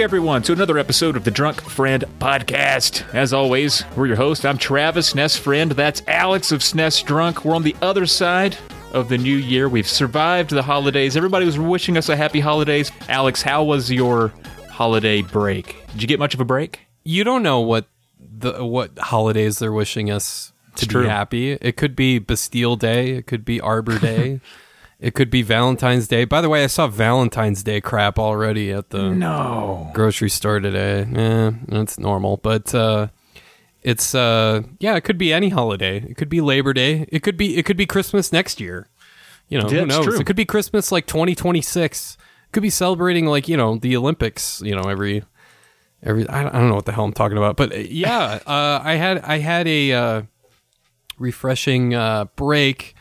Everyone, to another episode of the Drunk Friend Podcast. As always, we're your host. I'm Travis, SNES Friend. That's Alex of SNES Drunk. We're on the other side of the new year. We've survived the holidays. Everybody was wishing us a happy holidays. Alex, how was your holiday break? Did you get much of a break? You don't know what the what holidays they're wishing us to It's be true. happy. It could be Bastille Day. It could be Arbor Day. it could be Valentine's Day. By the way, I saw Valentine's Day crap already at the No. grocery store today. Eh, that's normal, but uh, it's uh, yeah, it could be any holiday. It could be Labor Day. It could be it could be Christmas next year. You know, Yeah, who knows? true. It could be Christmas like 2026. Could be celebrating like you know the Olympics. You know every every I don't, know what the hell I'm talking about, but yeah, uh, I had I had a uh, refreshing uh, break.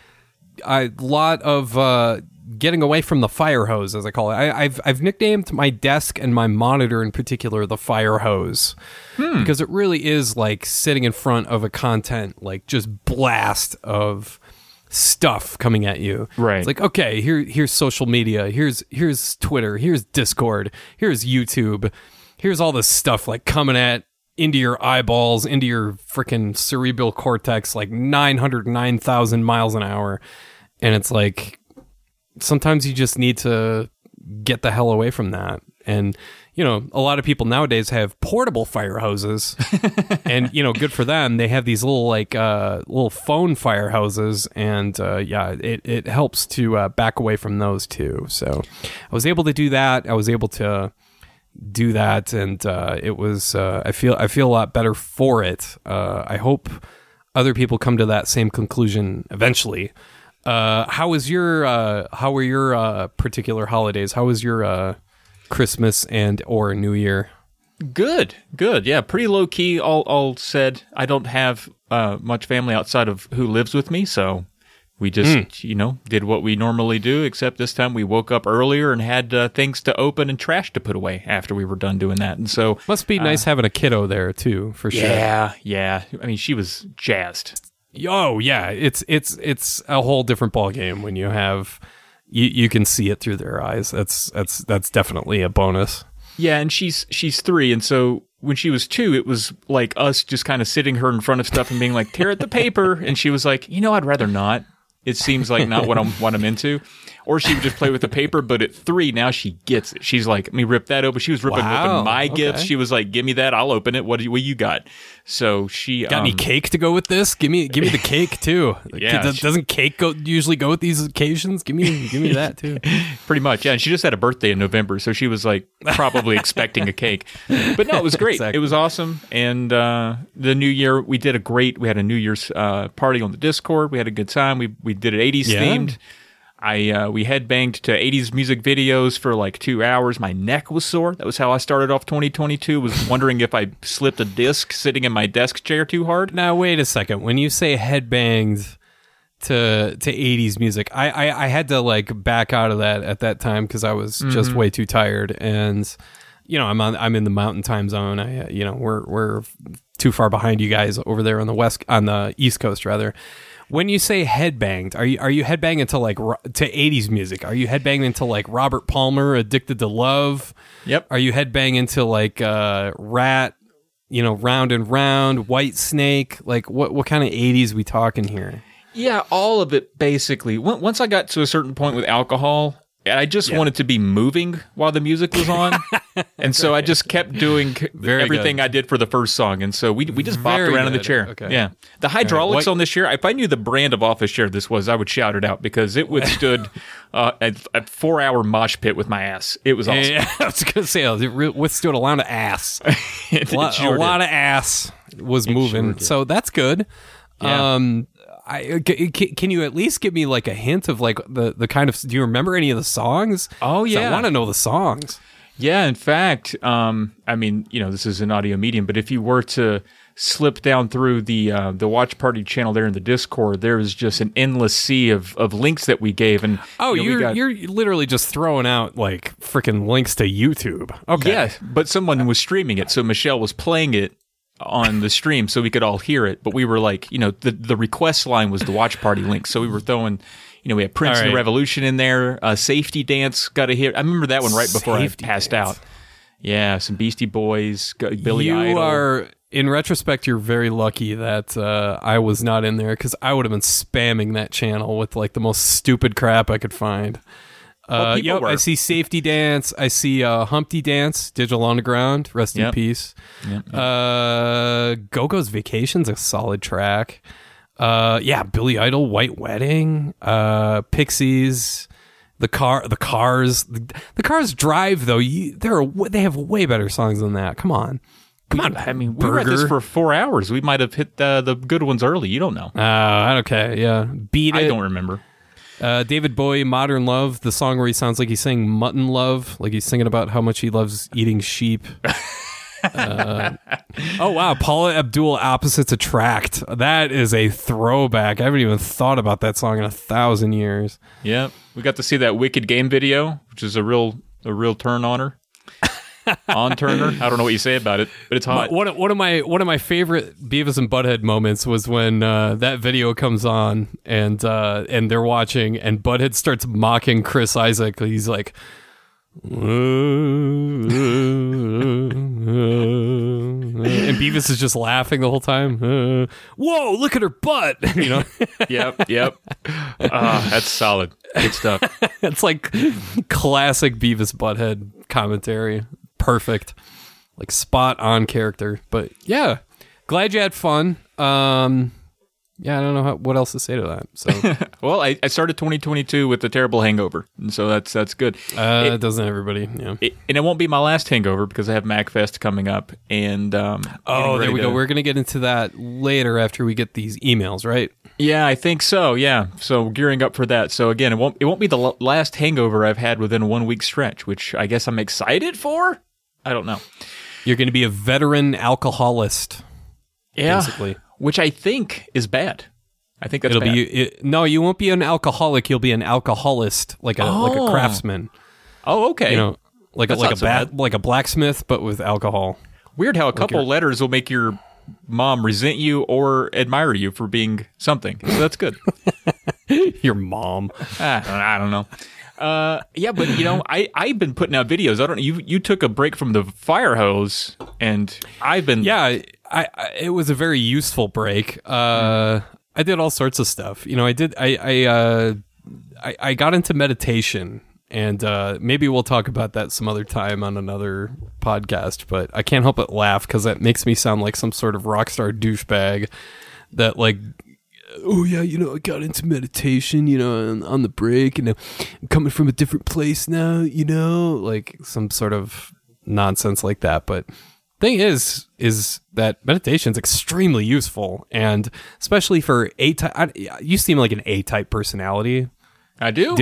A lot of uh, getting away from the fire hose, as I call it. I, I've I've nicknamed my desk and my monitor in particular the fire hose because it really is like sitting in front of a content like just blast of stuff coming at you. Right. It's like okay, here here's social media. Here's here's Twitter. Here's Discord. Here's YouTube. Here's all this stuff like coming at into your eyeballs, into your freaking cerebral cortex, like 909,000 miles an hour. And it's like, sometimes you just need to get the hell away from that. And, you know, a lot of people nowadays have portable fire hoses. and, you know, good for them. They have these little, like, uh, little phone fire hoses. And, uh, yeah, it, it helps to uh, back away from those too. So I was able to do that. I was able to do that and uh, it was uh, I feel I feel a lot better for it. Uh, I hope other people come to that same conclusion eventually. Uh, how was your uh, how were your uh, particular holidays? How was your uh, Christmas and or New Year? Good, good. Yeah, pretty low key. All, all said. I don't have uh, much family outside of who lives with me, so we just, you know, did what we normally do. Except this time we woke up earlier and had uh, things to open and trash to put away after we were done doing that. And so, Must be nice having a kiddo there too, for sure. yeah, yeah. I mean, she was jazzed. Oh yeah, it's it's it's a whole different ball game when you have you you can see it through their eyes. That's that's that's definitely a bonus. Yeah, and she's she's three, and so when she was two, it was like us just kind of sitting her in front of stuff and being like, "Tear at the paper," and she was like, "You know, I'd rather not." It seems like not what I'm what I'm into. Or she would just play with the paper, but at three now she gets it. She's like, "Let me rip that open." She was ripping Wow, open my okay. gifts. She was like, "Give me that, I'll open it." What do you, what you got? So she Got um, cake to go with this? Give me, give me the cake too. Yeah. Does, doesn't cake go usually go with these occasions? Give me, give me that too. Pretty much, yeah. And she just had a birthday in November, so she was like probably expecting a cake. But no, it was great. Exactly. It was awesome. And uh, the New Year, we did a great. We had a New Year's uh, party on the Discord. We had a good time. We we did it eighties Yeah. themed. I uh, we headbanged to eighties music videos for like two hours. My neck was sore. That was how I started off 2022. Was wondering if I slipped a disc sitting in my desk chair too hard. Now wait a second. When you say headbanged to to eighties music, I, I I had to like back out of that at that time because I was just way too tired and. You know, I'm on. I'm in the mountain time zone. I, you know, we're we're too far behind you guys over there on the west, on the east coast rather. When you say headbanged, are you are you headbanging to like ro- to '80s music? Are you headbanging to like Robert Palmer, "Addicted to Love"? Yep. Are you headbanging to like uh, Ratt? You know, Round and Round, Whitesnake. Like what what kind of '80s we talking here? Yeah, all of it basically. Once once I got to a certain point with alcohol, I just wanted to be moving while the music was on, and so I just kept doing Very everything good. I did for the first song, and so we we just bopped Very around in the chair. Okay. Yeah, the hydraulics What- on this chair. If I knew the brand of office chair this was, I would shout it out because it withstood uh, a, a four hour mosh pit with my ass. It was awesome. Yeah, I was gonna say it withstood a lot of ass. It a lot, sure a lot did. of ass was moving, did. so that's good. Yeah. Um, I, c- c- can you at least give me like a hint of like the the kind of? Do you remember any of the songs? Oh yeah, I want to know the songs. Yeah, in fact, um, I mean, you know, this is an audio medium, but if you were to slip down through the uh, the watch party channel there in the Discord, there is just an endless sea of, of links that we gave. And Oh, you know, you're you're literally just throwing out like freaking links to YouTube. Okay. yeah, but someone was streaming it, so Michelle was playing it on the stream so we could all hear it. But we were like, you know, the the request line was the watch party link, so we were throwing. You know, we had Prince All and the. Revolution in there. Uh, Safety Dance got to hear. I remember that one right before Safety I passed Dance. out. Yeah, some Beastie Boys, Billy you Idol. are in retrospect you're very lucky that uh, i was not in there because i would have been spamming that channel with like the most stupid crap i could find uh, people yep, were. I see Safety Dance. I see uh, Humpty Dance, Digital Underground. Rest in Yep. peace. Yep, Uh, Go Go's Vacation's a solid track. Uh, yeah, Billy Idol, White Wedding, uh, Pixies, the car, the Cars, the, the Cars Drive though. You, they're they have way better songs than that. Come on, come on. I mean, we were at this for four hours. We might have hit uh, the good ones early. You don't know. Uh, okay, yeah. Beat it. I don't remember. Uh, David Bowie, Modern Love, the song where he sounds like he's saying mutton love, like he's singing about how much he loves eating sheep. uh, oh wow, Paula Abdul, Opposites Attract. That is a throwback. I haven't even thought about that song in a thousand years. Yeah, we got to see that Wicked game video, which is a real a real turn on her. on turner. I don't know what you say about it, but it's hot. One, one of my one of my favorite Beavis and Butthead moments was when uh, that video comes on and uh, and they're watching and Butthead starts mocking Chris Isaak. He's like, and Beavis is just laughing the whole time. Whoa! Look at her butt. You know, yep, yep. Ah, that's solid. Good stuff. it's like classic Beavis Butthead commentary. Perfect, like spot on character. But yeah, glad you had fun. Um, yeah, I don't know how, what else to say to that. So Well, I, I started 2022 with a terrible hangover, and so that's that's good. uh, doesn't everybody? Yeah. It, and it won't be my last hangover because I have MagFest coming up, and um, Oh, there we to- go. We're gonna get into that later after we get these emails, right? Yeah, I think so. Yeah, so gearing up for that. So again, it won't it won't be the l- last hangover I've had within a one week stretch, which I guess I'm excited for. I don't know. You're gonna be a veteran alcoholist, Yeah, basically. Which I think is bad. I think that's It'll bad. be it, no, you won't be an alcoholic. You'll be an alcoholist, like a like a Oh. craftsman. oh, okay. You know, like a, like a so bat, like a blacksmith, but with alcohol. Weird how a couple letters will make your mom resent you or admire you for being something. So that's good. Your mom. Ah, I don't know. Uh, yeah, but you know, I I've been putting out videos. I don't. You you took a break from the fire hose, and I've been. Yeah, I, I it was a very useful break. Uh, I did all sorts of stuff. You know, I did. I I uh, I, I got into meditation, and uh, maybe we'll talk about that some other time on another podcast. But I can't help but laugh because that makes me sound like some sort of rock star douchebag that like. Oh yeah, you know I got into meditation, you know, on, on the break, and I'm coming from a different place now, you know, like some sort of nonsense like that. But thing is is that meditation is extremely useful and especially for a type you seem like an a type personality I do.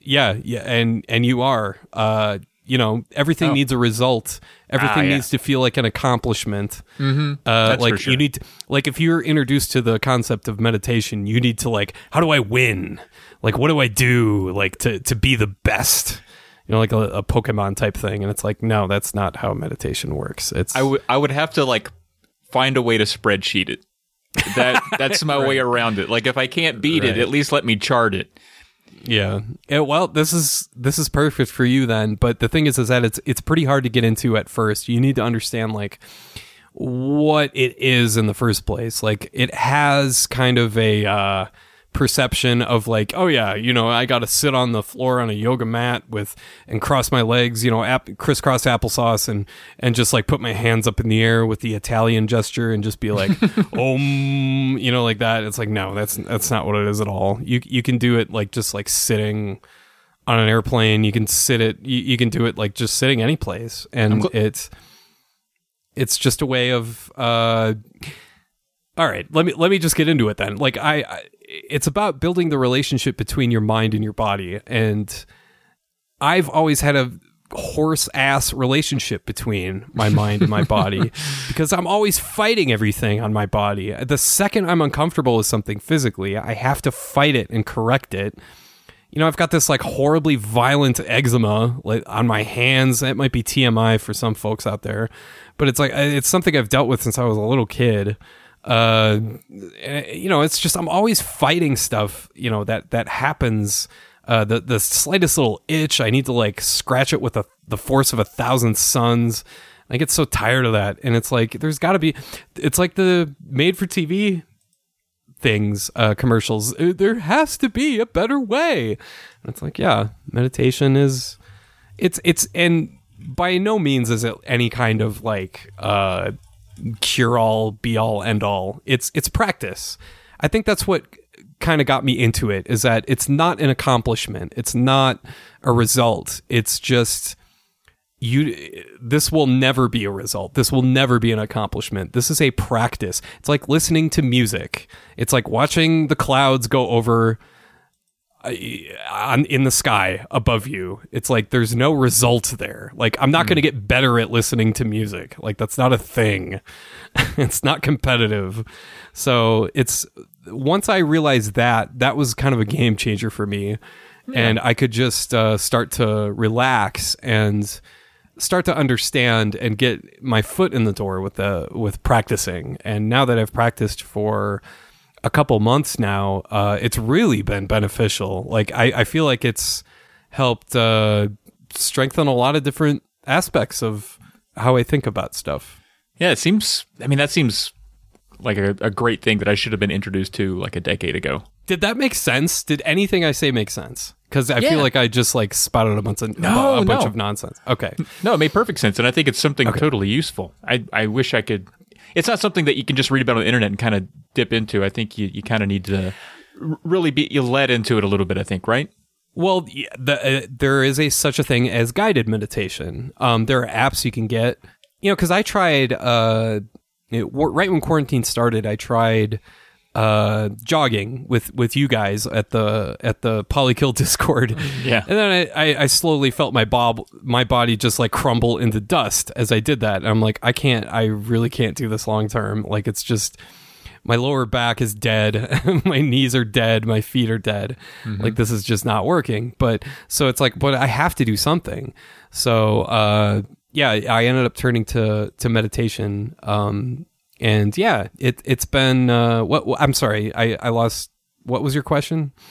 Yeah yeah and and you are uh you know everything Oh. needs a result everything Ah, yeah. needs to feel like an accomplishment mm-hmm. uh like sure. you need to, like if you're introduced to the concept of meditation you need to like how do i win like what do i do like to to be the best you know like a, a pokemon type thing and it's like no that's not how meditation works it's I would I would have to like find a way to spreadsheet it. That that's my way around it. Like if I can't beat Right. it, at least let me chart it. Yeah. Yeah, well, this is this is perfect for you then. But the thing is, is that it's it's pretty hard to get into at first. You need to understand like what it is in the first place. Like it has kind of a uh, perception of like, oh yeah, you know, I got to sit on the floor on a yoga mat with and cross my legs, you know, ap- crisscross applesauce, and and just like put my hands up in the air with the Italian gesture and just be like, om, you know, like that. It's like no, that's that's not what it is at all. You you can do it like just like sitting on an airplane. You can sit it. You, you can do it like just sitting any place, and gl- it's it's just a way of uh all right let me let me just get into it then like I, I it's about building the relationship between your mind and your body and i've always had a horse ass relationship between my mind and my body because i'm always fighting everything on my body the second i'm uncomfortable with something physically i have to fight it and correct it you know, I've got this like horribly violent eczema like on my hands. That might be TMI for some folks out there, but it's like uh, it's something I've dealt with since I was a little kid. Uh, eh, you know, it's just I'm always fighting stuff. You know that that happens uh, the the slightest little itch, I need to like scratch it with a, the force of a thousand suns. I get so tired of that, and it's like there's got to be. It's like the made for TV things uh, commercials. Uh, There has to be a better way. And it's like, yeah, meditation is. It's it's and by no means is it any kind of like uh, cure all, be all, end all. It's it's practice. I think that's what kind of got me into it is that it's not an accomplishment. It's not a result. It's just you this will never be a result. This will never be an accomplishment. This is a practice. It's like listening to music. It's like watching the clouds go over on in the sky above you. It's like there's no result there. Like I'm not going to get better at listening to music. Like that's not a thing. it's not competitive. So it's once I realized that, that was kind of a game changer for me. And I could just uh, start to relax and start to understand and get my foot in the door with the with practicing. And now that I've practiced for a couple months now, uh, it's really been beneficial. Like I, I feel like it's helped uh, strengthen a lot of different aspects of how I think about stuff. Yeah, it seems. I mean, that seems like a, a great thing that I should have been introduced to like a decade ago. Did that make sense? Did anything I say make sense? Because I Yeah. feel like I just like spouted a bunch of No, a bunch no. of nonsense. Okay, No, it made perfect sense, and I think it's something totally useful. I I wish I could. It's not something that you can just read about on the internet and kind of dip into. I think you, you kind of need to really be you led into it a little bit. I think, right? Well, the, uh, there is a such a thing as guided meditation. Um, there are apps you can get. You know, because I tried uh, it, right when quarantine started. I tried uh, jogging with with you guys at the at the Polykill Discord. Yeah. and then I, I, I slowly felt my bob my body just like crumble into dust as I did that. And I'm like, I can't. I really can't do this long term. Like it's just my lower back is dead my knees are dead my feet are dead like this is just not working but so it's like but i have to do something so uh yeah i ended up turning to to meditation um and yeah it it's been uh what, i'm sorry i i lost what was your question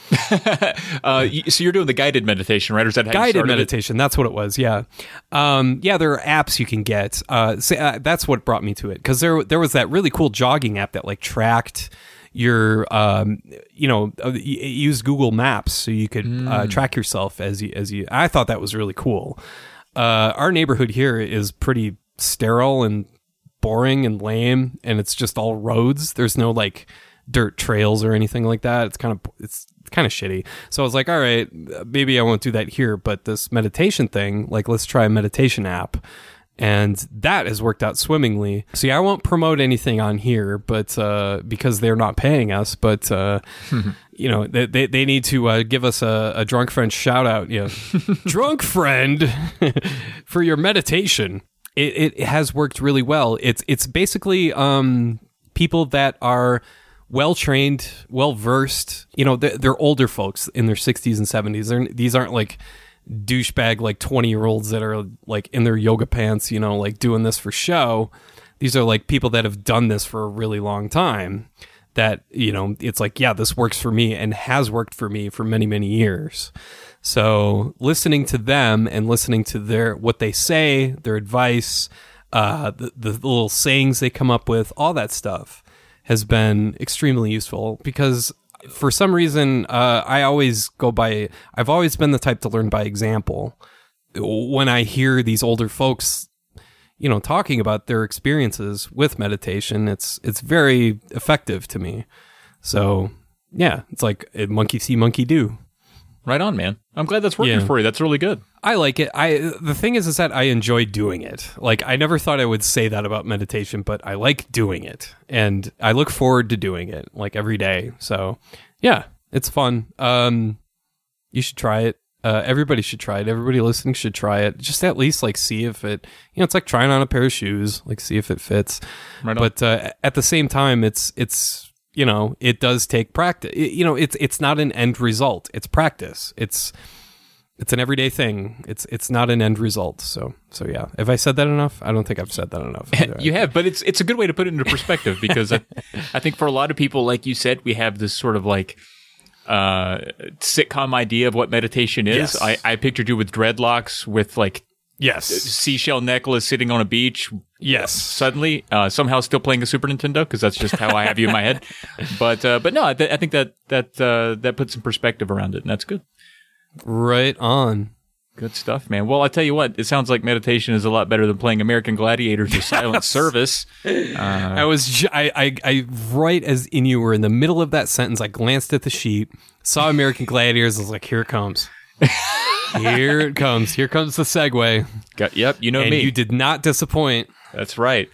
Uh, so you're doing the guided meditation, right? Or is that how you guided started it? meditation that's what it was yeah um yeah there are apps you can get uh, so, uh that's what brought me to it because there there was that really cool jogging app that like tracked your um you know uh, it used google maps so you could uh, track yourself as you as you i thought that was really cool uh our neighborhood here is pretty sterile and boring and lame and it's just all roads. There's no like dirt trails or anything like that. It's kind of it's kind of shitty. So i was like all right maybe i won't do that here but this meditation thing like let's try a meditation app. And that has worked out swimmingly. See, i won't promote anything on here but uh because they're not paying us but uh you know they, they, they need to uh, give us a, a drunk friend shout out you know drunk friend for your meditation it, it has worked really well. It's it's basically um people that are well trained well versed you know they're, they're older folks in their 60s and 70s they're, these aren't like douchebag like 20 year olds that are like in their yoga pants you know like doing this for show. These are like people that have done this for a really long time that you know it's like yeah this works for me and has worked for me for many many years so listening to them and listening to their what they say their advice uh the, the little sayings they come up with all that stuff has been extremely useful because for some reason uh, i always go by i've always been the type to learn by example. When i hear these older folks you know talking about their experiences with meditation it's it's very effective to me. So yeah it's like uh, monkey see monkey do Right on, man. I'm glad that's working Yeah. for you. That's really good. I like it. I the thing is is that I enjoy doing it. Like I never thought I would say that about meditation, but I like doing it. And I look forward to doing it like every day. So, yeah, it's fun. Um you should try it. Uh, everybody should try it. Everybody listening should try it. Just at least like see if it, you know, it's like trying on a pair of shoes, like see if it fits. Right but uh, at the same time, it's it's you know it does take practice. You know, it's it's not an end result. It's practice. It's it's an everyday thing. It's it's not an end result. So so yeah. Have I said that enough? I don't think I've said that enough. You have, but it's it's a good way to put it into perspective because I, I think for a lot of people, like you said, we have this sort of like uh, sitcom idea of what meditation is. Yes. I, I pictured you with dreadlocks, with like Yes. seashell necklace, sitting on a beach. Yes. Suddenly, uh, somehow still playing a Super Nintendo because that's just how I have you in my head. But uh, but no, I, th- I think that that uh, that puts some perspective around it, and that's good. Right on. Good stuff, man. Well, I tell you what, it sounds like meditation is a lot better than playing American Gladiators or Silent Service. I was, I, I, I, right as in you were in the middle of that sentence, I glanced at the sheet, saw American Gladiators. I was like, here it comes. here it comes. Here comes the segue. Got, yep, you know and me. you did not disappoint. that's right.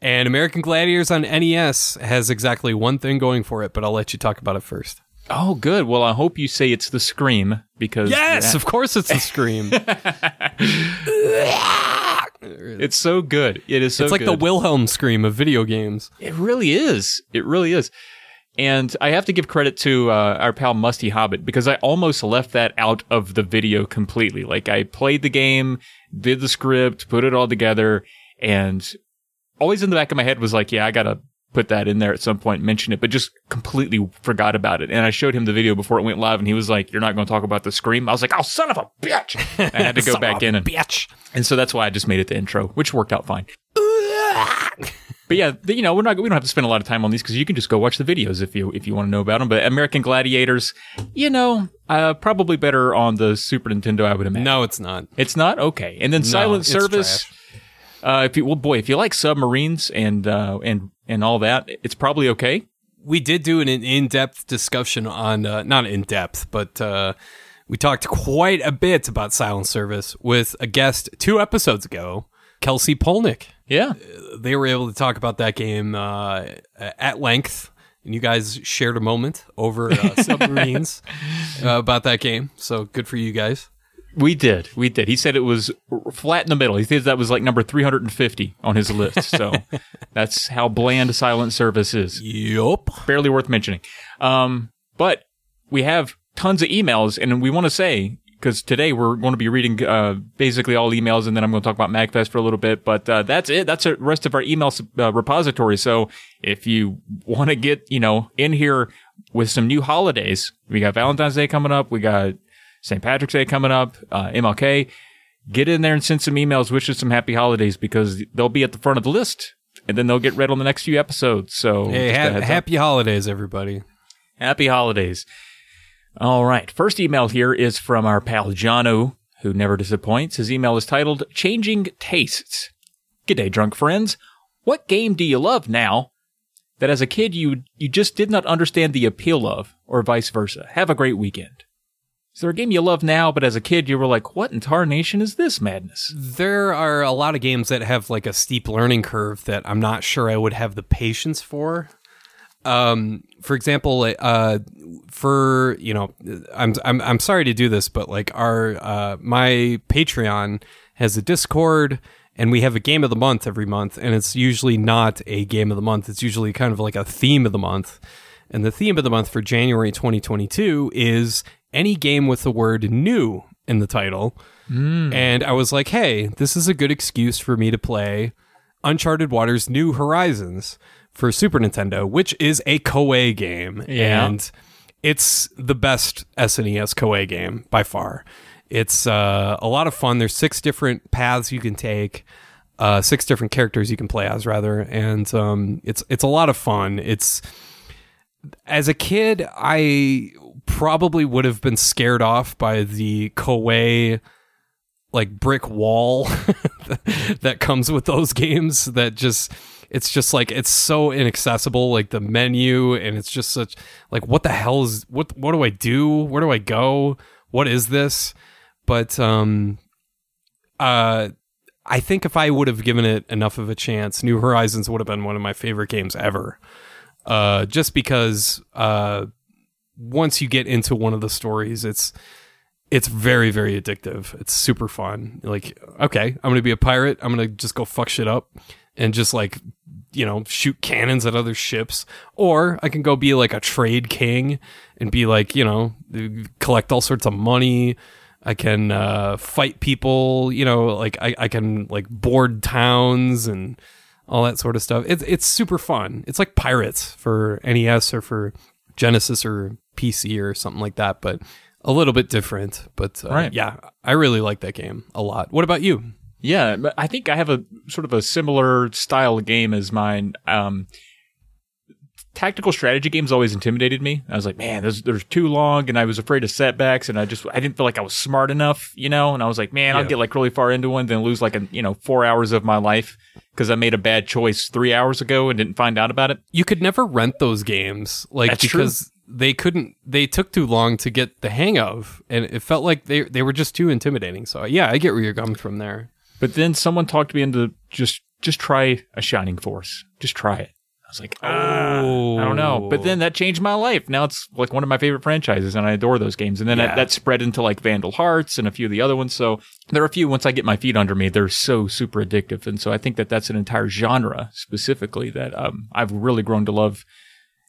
And American Gladiators on NES has exactly one thing going for it, but I'll let you talk about it first. Oh, good. Well, I hope you say it's the Scream because Yes, of course it's the Scream. it's so good. It is so. it's like the. Wilhelm Scream of video games. It really is. It really is. And I have to give credit to uh, our pal Musty Hobbit because I almost left that out of the video completely. Like I played the game, did the script, put it all together, and always in the back of my head was like, yeah, I gotta put that in there at some point, mention it, but just completely forgot about it. And I showed him the video before it went live, and he was like, "You're not going to talk about the scream." I was like, "Oh, son of a bitch!" I had to go back in and bitch. and so that's why I just made it the intro, which worked out fine. But yeah, the- you know, we're not we don't have to spend a lot of time on these because you can just go watch the videos if you if you want to know about them. But American Gladiators, you know, uh, probably better on the Super Nintendo, I would imagine. No, it's not. It's not okay. And then Silent it's Service. Uh, if you well, boy, if you like submarines and uh, and and all that, it's probably okay. we did do an in-depth discussion on uh, not in-depth but uh, we talked quite a bit about silent service with a guest two episodes ago kelsey polnick Yeah, they were able to talk about that game uh, at length and you guys shared a moment over uh, submarines uh, about that game so good for you guys we did. We did. He said it was flat in the middle. He said that was like number 350 on his list. So that's how bland Silent Service is. yup barely worth mentioning. Um, but we have tons of emails, and we want to say because today we're going to be reading uh, basically all emails, and then I'm going to talk about MagFest for a little bit. But uh, that's it. That's the rest of our email uh, repository. So if you want to get you know in here with some new holidays, we got Valentine's Day coming up. We got St. Patrick's Day coming up. Uh, MLK. Get in there and send some emails, wish us some happy holidays because they'll be at the front of the list. And then they'll get read on the next few episodes. So hey ha- heads up. happy holidays everybody Happy holidays. All right. First email here is from our pal Jono, who never disappoints. His email is titled Changing Tastes. G'day, drunk friends. What game do you love now that as a kid you, you just did not understand the appeal of, or vice versa? Have a great weekend. Is there a game you love now, but as a kid you were like, what in tarnation is this madness? There are a lot of games that have like a steep learning curve that I'm not sure I would have the patience for. Um, for example, uh, for you know, I'm I'm I'm sorry to do this, but like our uh, my Patreon has a Discord, and we have a game of the month every month, and it's usually not a game of the month. It's usually kind of like a theme of the month, and the theme of the month for January 2022 is any game with the word "new" in the title. And I was like, hey, this is a good excuse for me to play Uncharted Waters New Horizons for Super Nintendo, which is a Koei game. Yeah. And it's the best SNES Koei game by far. It's uh, a lot of fun. There's six different paths you can take, uh, six different characters you can play as, rather. And um, it's, it's a lot of fun. It's as a kid, I probably would have been scared off by the Koei like brick wall that comes with those games that just it's just like it's so inaccessible like the menu and it's just such like what the hell is what what do I do? Where do I go? What is this? But um uh I think if I would have given it enough of a chance New Horizons would have been one of my favorite games ever. Uh just because uh once you get into one of the stories it's it's very very addictive. It's super fun. Like okay i'm gonna be a pirate. I'm gonna just go fuck shit up and just like you know shoot cannons at other ships or i can go be like a trade king and be like you know collect all sorts of money i can uh, fight people you know like I, I can like board towns and all that sort of stuff it's, it's super fun it's like pirates for nes or for genesis or PC or something like that, but a little bit different. But uh, Right. yeah, I really like that game a lot. What about you? Yeah, I think I have a sort of a similar style of game as mine. Um, tactical strategy games always intimidated me. I was like, man, there's there's too long, and I was afraid of setbacks, and I just I didn't feel like I was smart enough, you know. And I was like, man, I'll get like really far into one, then lose like a you know four hours of my life because I made a bad choice three hours ago and didn't find out about it. You could never rent those games, like That's true. because they couldn't. They took too long to get the hang of, and it felt like they they were just too intimidating. So yeah, I get where you're coming from there. But then someone talked me into just just try a Shining Force, just try it. I was like, ah, I don't know. But then that changed my life. Now it's like one of my favorite franchises, and I adore those games. And then Yeah. that, that spread into like Vandal Hearts and a few of the other ones. So there are a few. Once I get my feet under me, they're so super addictive. And so I think that that's an entire genre specifically that um, I've really grown to love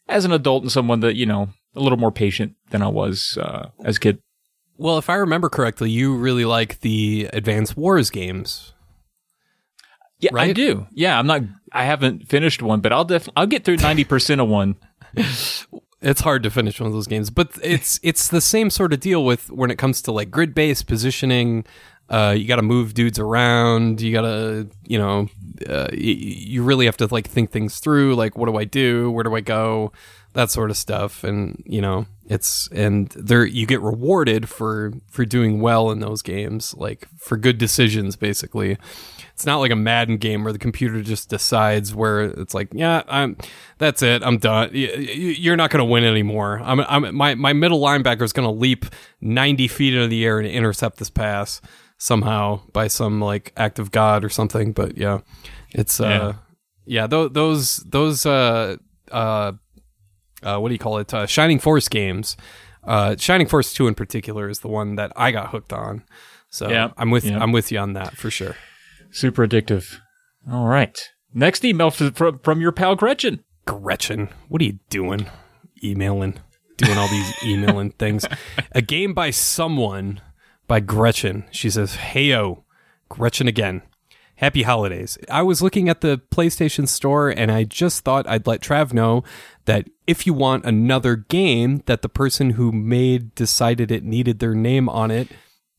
as an adult and someone that you know a little more patient than I was uh, as a kid. Well, if I remember correctly, you really like the Advanced Wars games. Yeah, I do. Yeah, I'm not. I haven't finished one, but I'll definitely. I'll get through ninety percent of one. It's hard to finish one of those games, but it's it's the same sort of deal with when it comes to like grid based positioning. Uh, you got to move dudes around. You got to, you know, uh, y- you really have to like think things through. Like, what do I do? Where do I go? That sort of stuff. And you know, it's and there you get rewarded for for doing well in those games, like for good decisions, basically. It's not like a Madden game where the computer just decides where it's like, yeah, I'm, that's it, I'm done. You're not going to win anymore. I'm, I'm, my, my middle linebacker is going to leap 90 feet into the air and intercept this pass somehow by some like act of God or something. But yeah, it's, uh, yeah, tho- those, those, uh, uh, uh, what do you call it? Uh, Shining Force games. Uh, Shining Force 2 in particular is the one that I got hooked on. So Yeah, I'm with, yeah. I'm with you on that for sure. Super addictive. All right. Next email from, from your pal Gretchen. Gretchen, what are you doing? Emailing, doing all these emailing things. A game by someone by Gretchen. She says, "Heyo, Gretchen again. Happy holidays. I was looking at the PlayStation Store and I just thought I'd let Trav know that if you want another game that the person who made decided it needed their name on it."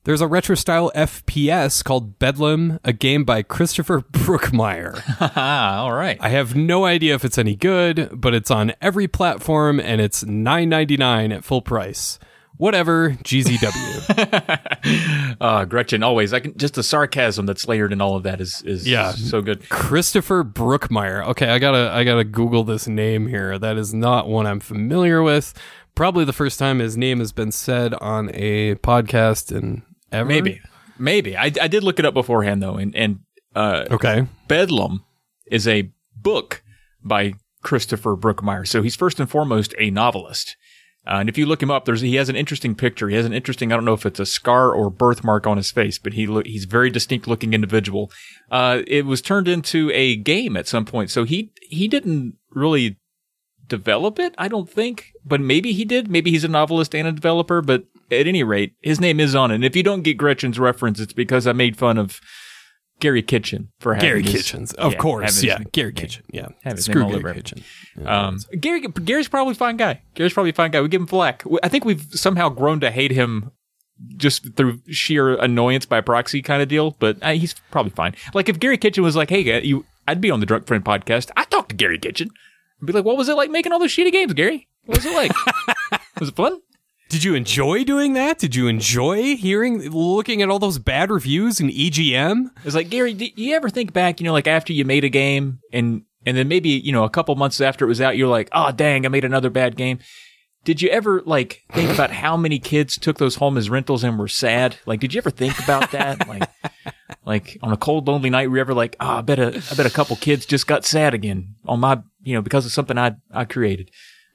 There's a retro style FPS called Bedlam, a game by Christopher Brookmyre. All right. I have no idea if it's any good, but it's on every platform and it's $9.99 at full price. Whatever, GZW. Uh, Gretchen, always. I can just the sarcasm that's layered in all of that is is Yeah. so good. Christopher Brookmyre. Okay, I gotta I gotta Google this name here. That is not one I'm familiar with. Probably the first time his name has been said on a podcast in ever. Maybe, maybe. I, I did look it up beforehand though, and and uh, Okay. Bedlam is a book by Christopher Brookmyre. So he's first and foremost a novelist. Uh, and if you look him up, there's he has an interesting picture. He has an interesting I don't know if it's a scar or birthmark on his face, but he lo- he's very distinct looking individual. Uh, it was turned into a game at some point, so he he didn't really develop it. I don't think, but maybe he did. Maybe he's a novelist and a developer. But at any rate, his name is on it. And if you don't get Gretchen's reference, it's because I made fun of Gary Kitchen for having Gary his- Kitchens. Of yeah, course. Yeah. his- Gary Kitchen. Yeah. have his Screw Gary. Kitchen. Um, Gary Gary's probably a fine guy. Gary's probably a fine guy. We give him flack. I think we've somehow grown to hate him just through sheer annoyance by proxy kind of deal. But uh, he's probably fine. Like if Gary Kitchen was like, "Hey, you," I'd be on the Drunk Friend podcast. I talked to Gary Kitchen. I'd be like, "What was it like making all those shitty games, Gary? What was it like? was it fun?" Did you enjoy doing that? Did you enjoy hearing, looking at all those bad reviews in EGM? It's like Gary, do you ever think back, you know, like after you made a game and and then maybe, you know, a couple months after it was out, you're like, oh dang, I made another bad game. Did you ever like think about how many kids took those home as rentals and were sad? Like, did you ever think about that? Like, like on a cold, lonely night, were you ever like, oh, I bet a, I bet a couple kids just got sad again on my, you know, because of something I, I created.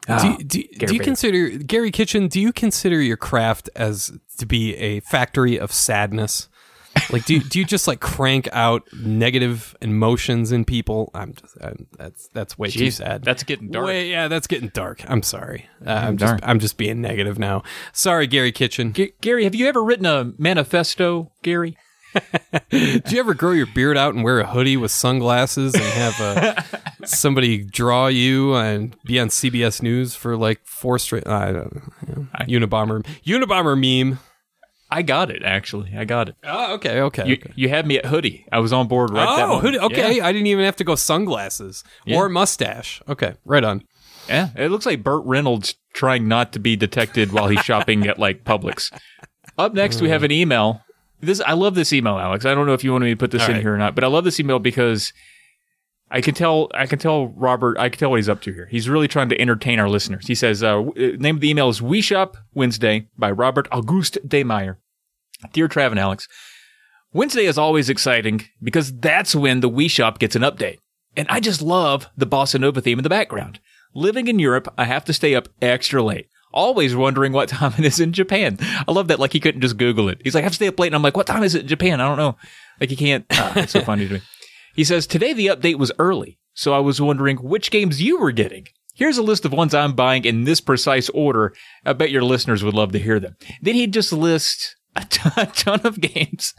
Do, Ah, you- do, do you consider Gary Kitchen? Do you consider your craft as to be a factory of sadness? Like, do you, do you just like crank out negative emotions in people? I'm just I'm, that's that's way too sad. That's getting dark. Way, yeah, that's getting dark. I'm sorry. Uh, I'm darn. just I'm just being negative now. Sorry, Gary Kitchen. G- Gary, have you ever written a manifesto, Gary? Do you ever grow your beard out and wear a hoodie with sunglasses and have uh, somebody draw you and be on CBS News for like four straight? I don't know. Unabomber, Unabomber meme. I got it actually. I got it. Oh, okay, okay. You, okay. you had me at hoodie. I was on board right that Oh, moment. hoodie. Okay, Yeah. I didn't even have to go sunglasses Yeah. or mustache. Okay, right on. Yeah, it looks like Burt Reynolds trying not to be detected while he's shopping at like Publix. Up next, we have an email. This I love this email, Alex. I don't know if you wanted me to put this All in right. here or not, but I love this email because I can tell I can tell Robert I can tell what he's up to here. He's really trying to entertain our listeners. He says, uh, w- name of the email is Wii Shop Wednesday by Robert Auguste Demeyer. Dear Trav and Alex, Wednesday is always exciting because that's when the Wii Shop gets an update. And I just love the bossa nova theme in the background. Living in Europe, I have to stay up extra late. Always wondering what time it is in Japan. I love that. Like he couldn't just Google it. He's like, I have to stay up late. And I'm like, what time is it in Japan? I don't know. Like he can't. Ah, it's so funny to me. He says, today the update was early. So I was wondering which games you were getting. Here's a list of ones I'm buying in this precise order. I bet your listeners would love to hear them. Then he'd just list a ton, a ton of games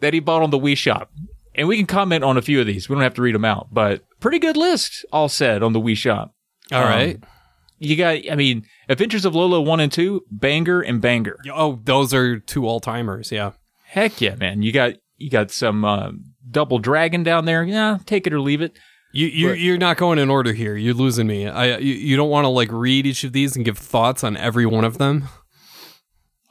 that he bought on the Wii Shop. And we can comment on a few of these. We don't have to read them out, but pretty good list, all said, on the Wii Shop. All Um, right. You got, I mean, Adventures of Lolo 1 and 2, banger and banger. Oh, those are two all timers. Yeah. Heck yeah, man. You got, you got some, uh, Double Dragon down there. Yeah, take it or leave it. You you you're not going in order here. You're losing me. I you, you don't want to like read each of these and give thoughts on every one of them.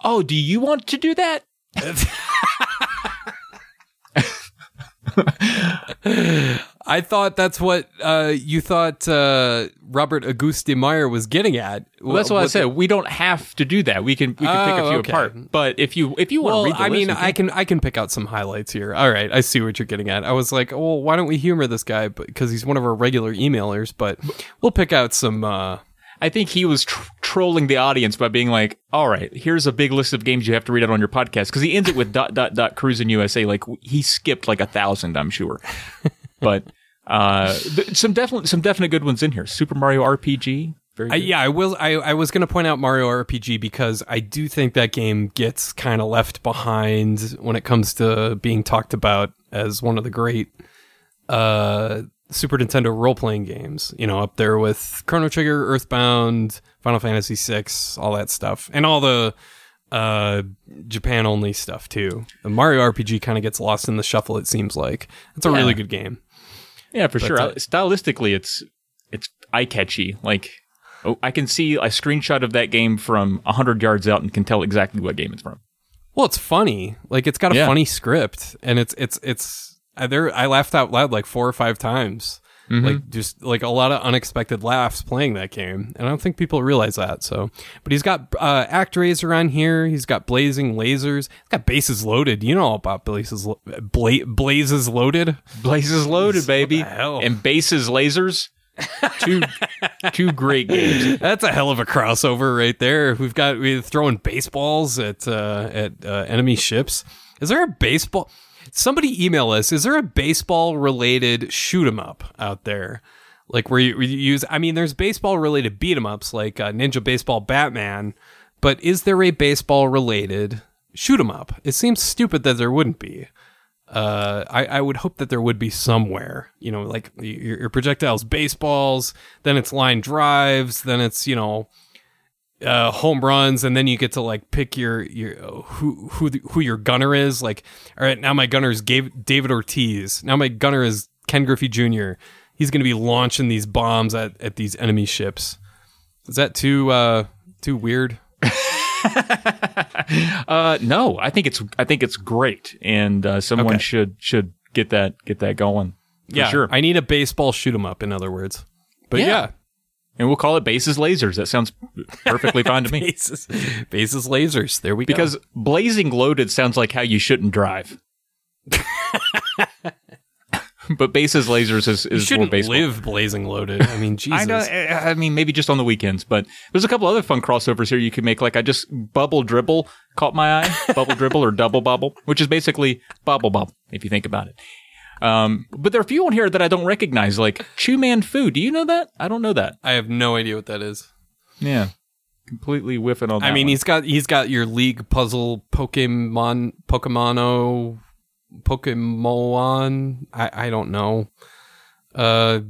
Oh, do you want to do that? I thought that's what uh, you thought uh, Robert Auguste Meyer was getting at. Well, that's what, I said. We don't have to do that. We can we can pick a Oh, few okay. apart. But if you if you want to read the I mean, list, we I can I can pick out some highlights here. All right, I see what you're getting at. I was like, well, why don't we humor this guy? Because he's one of our regular emailers. But we'll pick out some. Uh, I think he was tr- trolling the audience by being like, "All right, here's a big list of games you have to read out on your podcast." Because he ends it with dot dot dot Cruis'n USA. Like he skipped like a thousand, I'm sure. but uh, th- some definite some definite good ones in here. Super Mario RPG, very I, yeah, I will. I, I was going to point out Mario RPG because I do think that game gets kind of left behind when it comes to being talked about as one of the great uh, Super Nintendo role playing games. You know, up there with Chrono Trigger, Earthbound, Final Fantasy VI, all that stuff, and all the uh, Japan only stuff too. The Mario RPG kind of gets lost in the shuffle. It seems like it's a Yeah. really good game. Yeah, for sure. uh, Stylistically, it's it's eye catchy. Like. Oh, I can see a screenshot of that game from 100 yards out and can tell exactly what game it's from. Well, it's funny. Like it's got a Yeah. funny script, and it's it's it's. I, there, I laughed out loud like four or five times. Mm-hmm. Like just like a lot of unexpected laughs playing that game, and I don't think people realize that. So, but he's got uh, ActRaiser on here. He's got Blazing Lasers. He's got Bases Loaded. You know all about Blazes Lo- Bla- Blazes Loaded. Blazes loaded, baby, the hell? and bases lasers. two two great games. That's a hell of a crossover right there. We've got we're throwing baseballs at uh, at uh, enemy ships. Is there a baseball? Somebody email us. Is there a baseball related shoot 'em up out there? Like where you, where you use? I mean, there's baseball related beat 'em ups like uh, Ninja Baseball Batman, but is there a baseball related shoot 'em up? It seems stupid that there wouldn't be uh, I, I would hope that there would be somewhere, you know, like your, your projectiles, baseballs, then it's line drives, then it's, you know, uh, home runs, and then you get to like pick your, your, who, who, the, who your gunner is. Like, all right, now my gunner is David Ortiz. Now my gunner is Ken Griffey Jr. He's going to be launching these bombs at, at these enemy ships. Is that too, uh, too weird? Uh, no, I think it's I think it's great, and uh, someone Okay. should should get that get that going. For yeah, sure. I need a baseball shoot 'em up, in other words. But Yeah. yeah and we'll call it bases lasers. That sounds perfectly fine to me. bases, bases lasers. There we Because go. Because blazing loaded sounds like how you shouldn't drive. but bases lasers is, you is more shouldn't live blazing loaded. I mean, Jesus. I know. I mean, maybe just on the weekends, but there's a couple other fun crossovers here you could make. Like I just bubble dribble caught my eye, bubble dribble or double bubble, which is basically bubble bubble if you think about it. Um, but there are a few on here that I don't recognize, like Chew Man Fu. Do you know that? I don't know that. I have no idea what that is. Yeah, completely whiffing on that. I mean, one. he's got he's got your league puzzle Pokemon Pokemono Pokemon. I I don't know. Uh,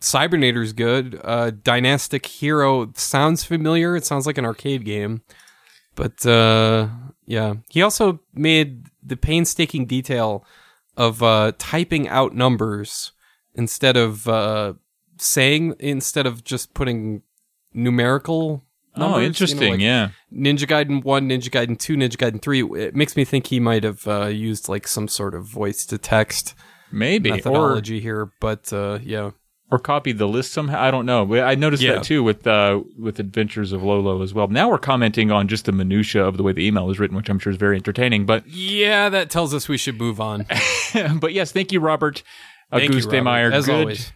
Cybernator's good. Uh, Dynastic Hero sounds familiar. It sounds like an arcade game, but uh, yeah. He also made the painstaking detail of uh, typing out numbers instead of uh, saying instead of just putting numerical. Numbers, oh, you know, interesting. like yeah. Ninja Gaiden 1, Ninja Gaiden 2, Ninja Gaiden 3. It makes me think he might have uh, used like some sort of voice to text Maybe or methodology here, but uh, yeah. Or copied the list somehow. I don't know. I noticed Yeah. that too with uh, with Adventures of Lolo as well. Now we're commenting on just the minutia of the way the email is written, which I'm sure is very entertaining. But Yeah, that tells us we should move on. but yes, thank you, Robert. Thank you, Robert, Meyer. as good, always.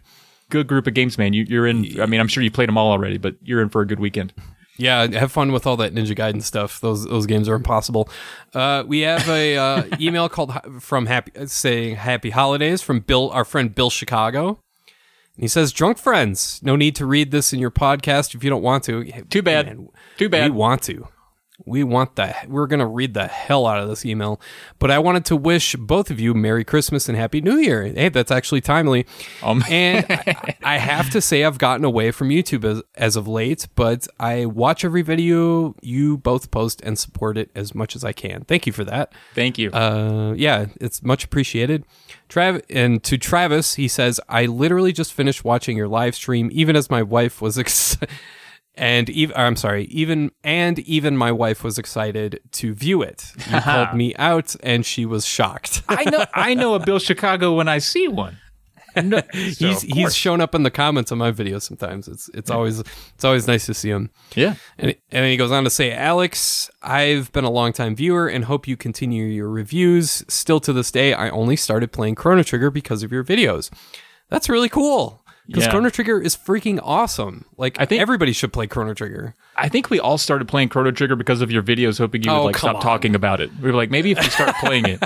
good group of games, man. You, you're in. I mean, I'm sure you played them all already, but you're in for a good weekend. Yeah, have fun with all that Ninja Gaiden stuff. Those those games are impossible. Uh, we have a uh, email called from happy saying Happy Holidays from Bill, our friend Bill Chicago. He says, "Drunk friends, no need to read this in your podcast if you don't want to. Too bad. Man, Too bad. We want to. We want that. We're going to read the hell out of this email. But I wanted to wish both of you Merry Christmas and Happy New Year. Hey, that's actually timely. Um, And I, I have to say, I've gotten away from YouTube as, as of late, but I watch every video you both post and support it as much as I can. Thank you for that. thank you. Uh, yeah, it's much appreciated. Trav and to Travis, he says, "I literally just finished watching your live stream, even as my wife was ex- and even I'm sorry, even and even my wife was excited to view it. You called me out, and she was shocked. I know. I know a Bill Chicago when I see one. No, so, he's he's shown up in the comments on my videos sometimes. It's it's always it's always nice to see him. yeah. And, and then he goes on to say, Alex, I've been a longtime viewer and hope you continue your reviews. Still to this day, I only started playing Chrono Trigger because of your videos. That's really cool. Because Yeah. Chrono Trigger is freaking awesome. Like, I think- everybody should play Chrono Trigger. I think we all started playing Chrono Trigger because of your videos, hoping you would Oh, like stop on. talking about it. We were like, maybe if we start playing it,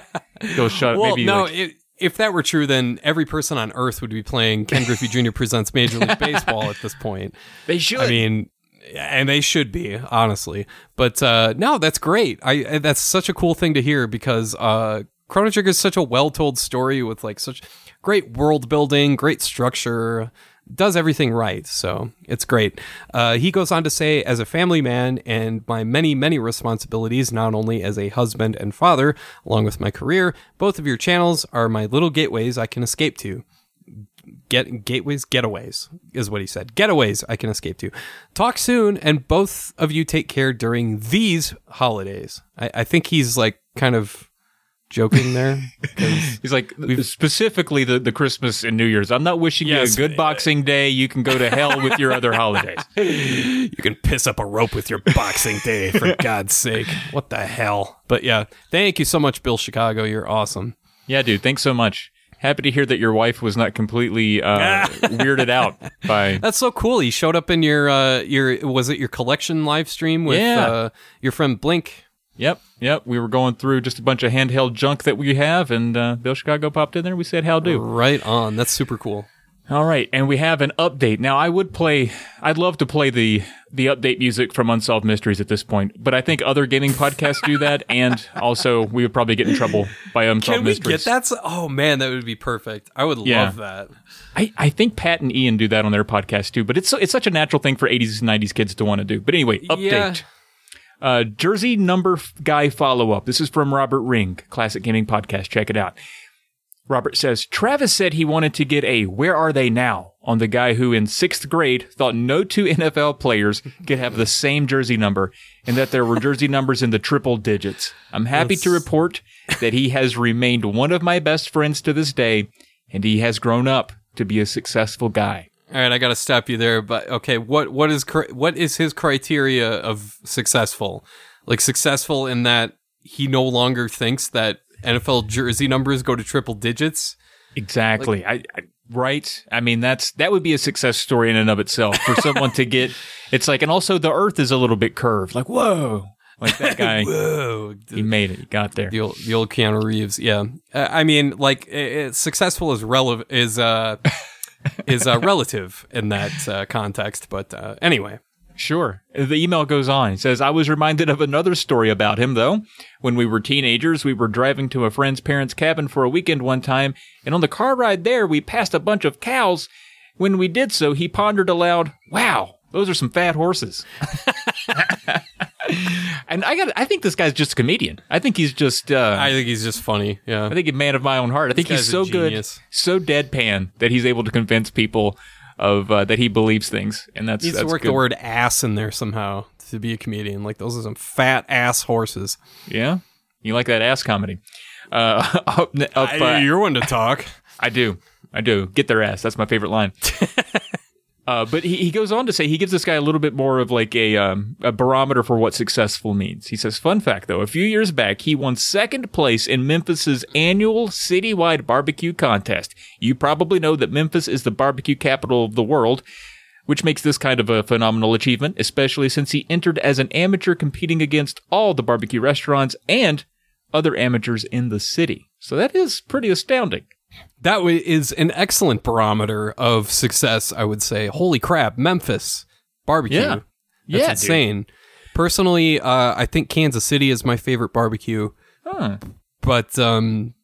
you'll shut. Well, maybe no, like- it, if that were true, then every person on Earth would be playing Ken Griffey Jr. Presents Major League Baseball at this point. they should. I mean, and they should be honestly. But uh, no, that's great. I that's such a cool thing to hear because uh, Chrono Trigger is such a well-told story with like such great world building, great structure. Does everything right, so it's great. Uh, he goes on to say, as a family man and my many, many responsibilities, not only as a husband and father, along with my career, both of your channels are my little gateways I can escape to get gateways getaways is what he said getaways i can escape to talk soon and both of you take care during these holidays i, I think he's like kind of joking there? He's like specifically the, the Christmas and New Year's. I'm not wishing Yes. you a good Boxing Day. You can go to hell with your other holidays. you can piss up a rope with your boxing day for god's sake what the hell but yeah thank you so much bill chicago you're awesome Yeah, dude. Thanks so much. Happy to hear that your wife was not completely uh, weirded out by. that's so cool he showed up in your uh your was it your collection live stream with Yeah. uh your friend blink Yep, yep. We were going through just a bunch of handheld junk that we have, and uh, Bill Chicago popped in there. We said, "How do?" right on that's super cool All right, and we have an update. Now, I would play. I'd love to play the the update music from Unsolved Mysteries at this point, but I think other gaming podcasts do that, and also we would probably get in trouble by Unsolved Can we Mysteries. get that? Oh man, that would be perfect. I would Yeah. love that. I, I think Pat and Ian do that on their podcast too, but it's it's such a natural thing for 80s and 90s kids to want to do. But anyway, update. Yeah. Uh, Jersey number f- guy follow up. This is from Robert Ring, Classic Gaming Podcast. Check it out. Robert says Travis said he wanted to get a "Where are they now?" on the guy who in sixth grade thought no two NFL players could have the same jersey number, and that there were jersey numbers in the triple digits. I'm happy to report that he has remained one of my best friends to this day, and he has grown up to be a successful guy. All right, I got to stop you there. But okay, what what is what is his criteria of successful? Like successful in that he no longer thinks that NFL jersey numbers go to triple digits. Exactly. I, I right. I mean, that's that would be a success story in and of itself for someone to get. It's like, and also the Earth is a little bit curved. Like, whoa, like that guy. Whoa, he made it. He got there. the old, the old Keanu Reeves. Yeah, uh, I mean, like uh, uh, successful is relevant is uh is uh, relative in that uh, context. But uh, anyway, Sure. The email goes on. It says, I was reminded of another story about him, though. When we were teenagers, we were driving to a friend's parents' cabin for a weekend one time, and on the car ride there, we passed a bunch of cows. When we did so, he pondered aloud, Wow, those are some fat horses. and I got I think this guy's just a comedian. I think he's just uh I think he's just funny. Yeah. I think a man of my own heart. I think he's so good, so deadpan that he's able to convince people of uh, that he believes things, and that's needs that's to work good. the word ass in there somehow to be a comedian. Like those are some fat ass horses. Yeah, you like that ass comedy? Uh, up, up, uh, you're one to talk. I do, I do. Get their ass. That's my favorite line. Uh, but he, he goes on to say he gives this guy a little bit more of like a um, a barometer for what successful means. He says, "Fun fact though, a few years back, he won second place in Memphis's annual citywide barbecue contest. You probably know that Memphis is the barbecue capital of the world." Which makes this kind of a phenomenal achievement, especially since he entered as an amateur competing against all the barbecue restaurants and other amateurs in the city. So that is pretty astounding. That is an excellent barometer of success, I would say. Holy crap, Memphis barbecue. Yeah. That's Yeah, dude. insane. Personally, uh, I think Kansas City is my favorite barbecue, Huh. but um,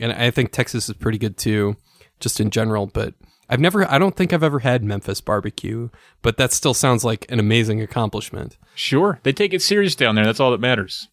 and I think Texas is pretty good too, just in general. But I've never, I don't think I've ever had Memphis barbecue, but that still sounds like an amazing accomplishment. Sure. They take it serious down there. That's all that matters.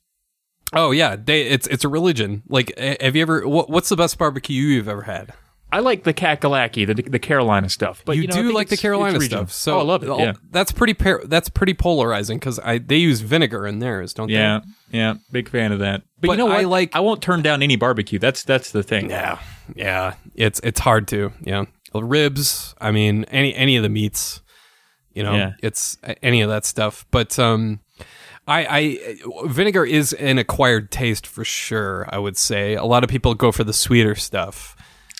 Oh yeah, they, it's it's a religion. Like, have you ever? What, what's the best barbecue you've ever had? I like the Kakalaki, the the Carolina stuff. But you, you, know, do like the Carolina stuff. So oh, I love it. Yeah. that's pretty par- that's pretty polarizing because I they use vinegar in theirs, don't they? Yeah, yeah, big fan of that. But, But you know what? I like- I won't turn down any barbecue. That's that's the thing. Yeah, yeah. It's it's hard to yeah. Ribs. I mean, any any of the meats. You know, Yeah. it's any of that stuff. But um, I I vinegar is an acquired taste for sure. I would say a lot of people go for the sweeter stuff.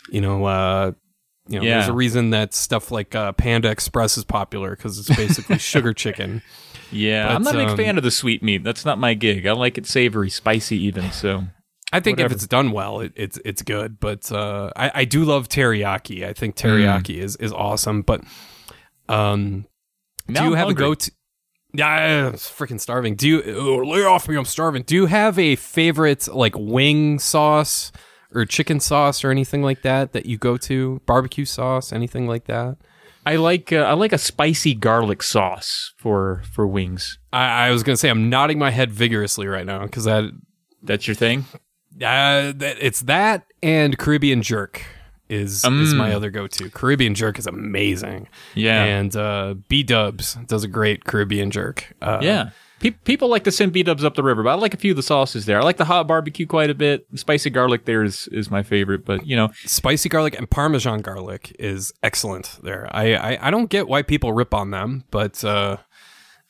You know, uh, you know, there's a reason that stuff like uh, Panda Express is popular because it's basically sugar chicken. Yeah, But, I'm not a big um, fan of the sweet meat. That's not my gig. I like it savory, spicy, even. So I think Whatever. if it's done well, it, it's it's good. But uh, I I do love teriyaki. I think teriyaki is is awesome. But um, now do you I'm have hungry. a go to? Yeah, I'm freaking starving. Do you oh, lay off me? I'm starving. Do you have a favorite like wing sauce or chicken sauce or anything like that that you go to? Barbecue sauce, anything like that? I like uh, I like a spicy garlic sauce for for wings. I, I was gonna say I'm nodding my head vigorously right now because that That's your thing. Uh, that it's that and Caribbean jerk is is Mm. my other go to. Caribbean jerk is amazing. Yeah. and uh, B Dubs does a great Caribbean jerk. Uh, Yeah. Pe- people like to send B dubs up the river, but I like a few of the sauces there. I like the hot barbecue quite a bit. The spicy garlic there is, is my favorite, but you know, spicy garlic and Parmesan garlic is excellent. There, I I, I don't get why people rip on them, but uh,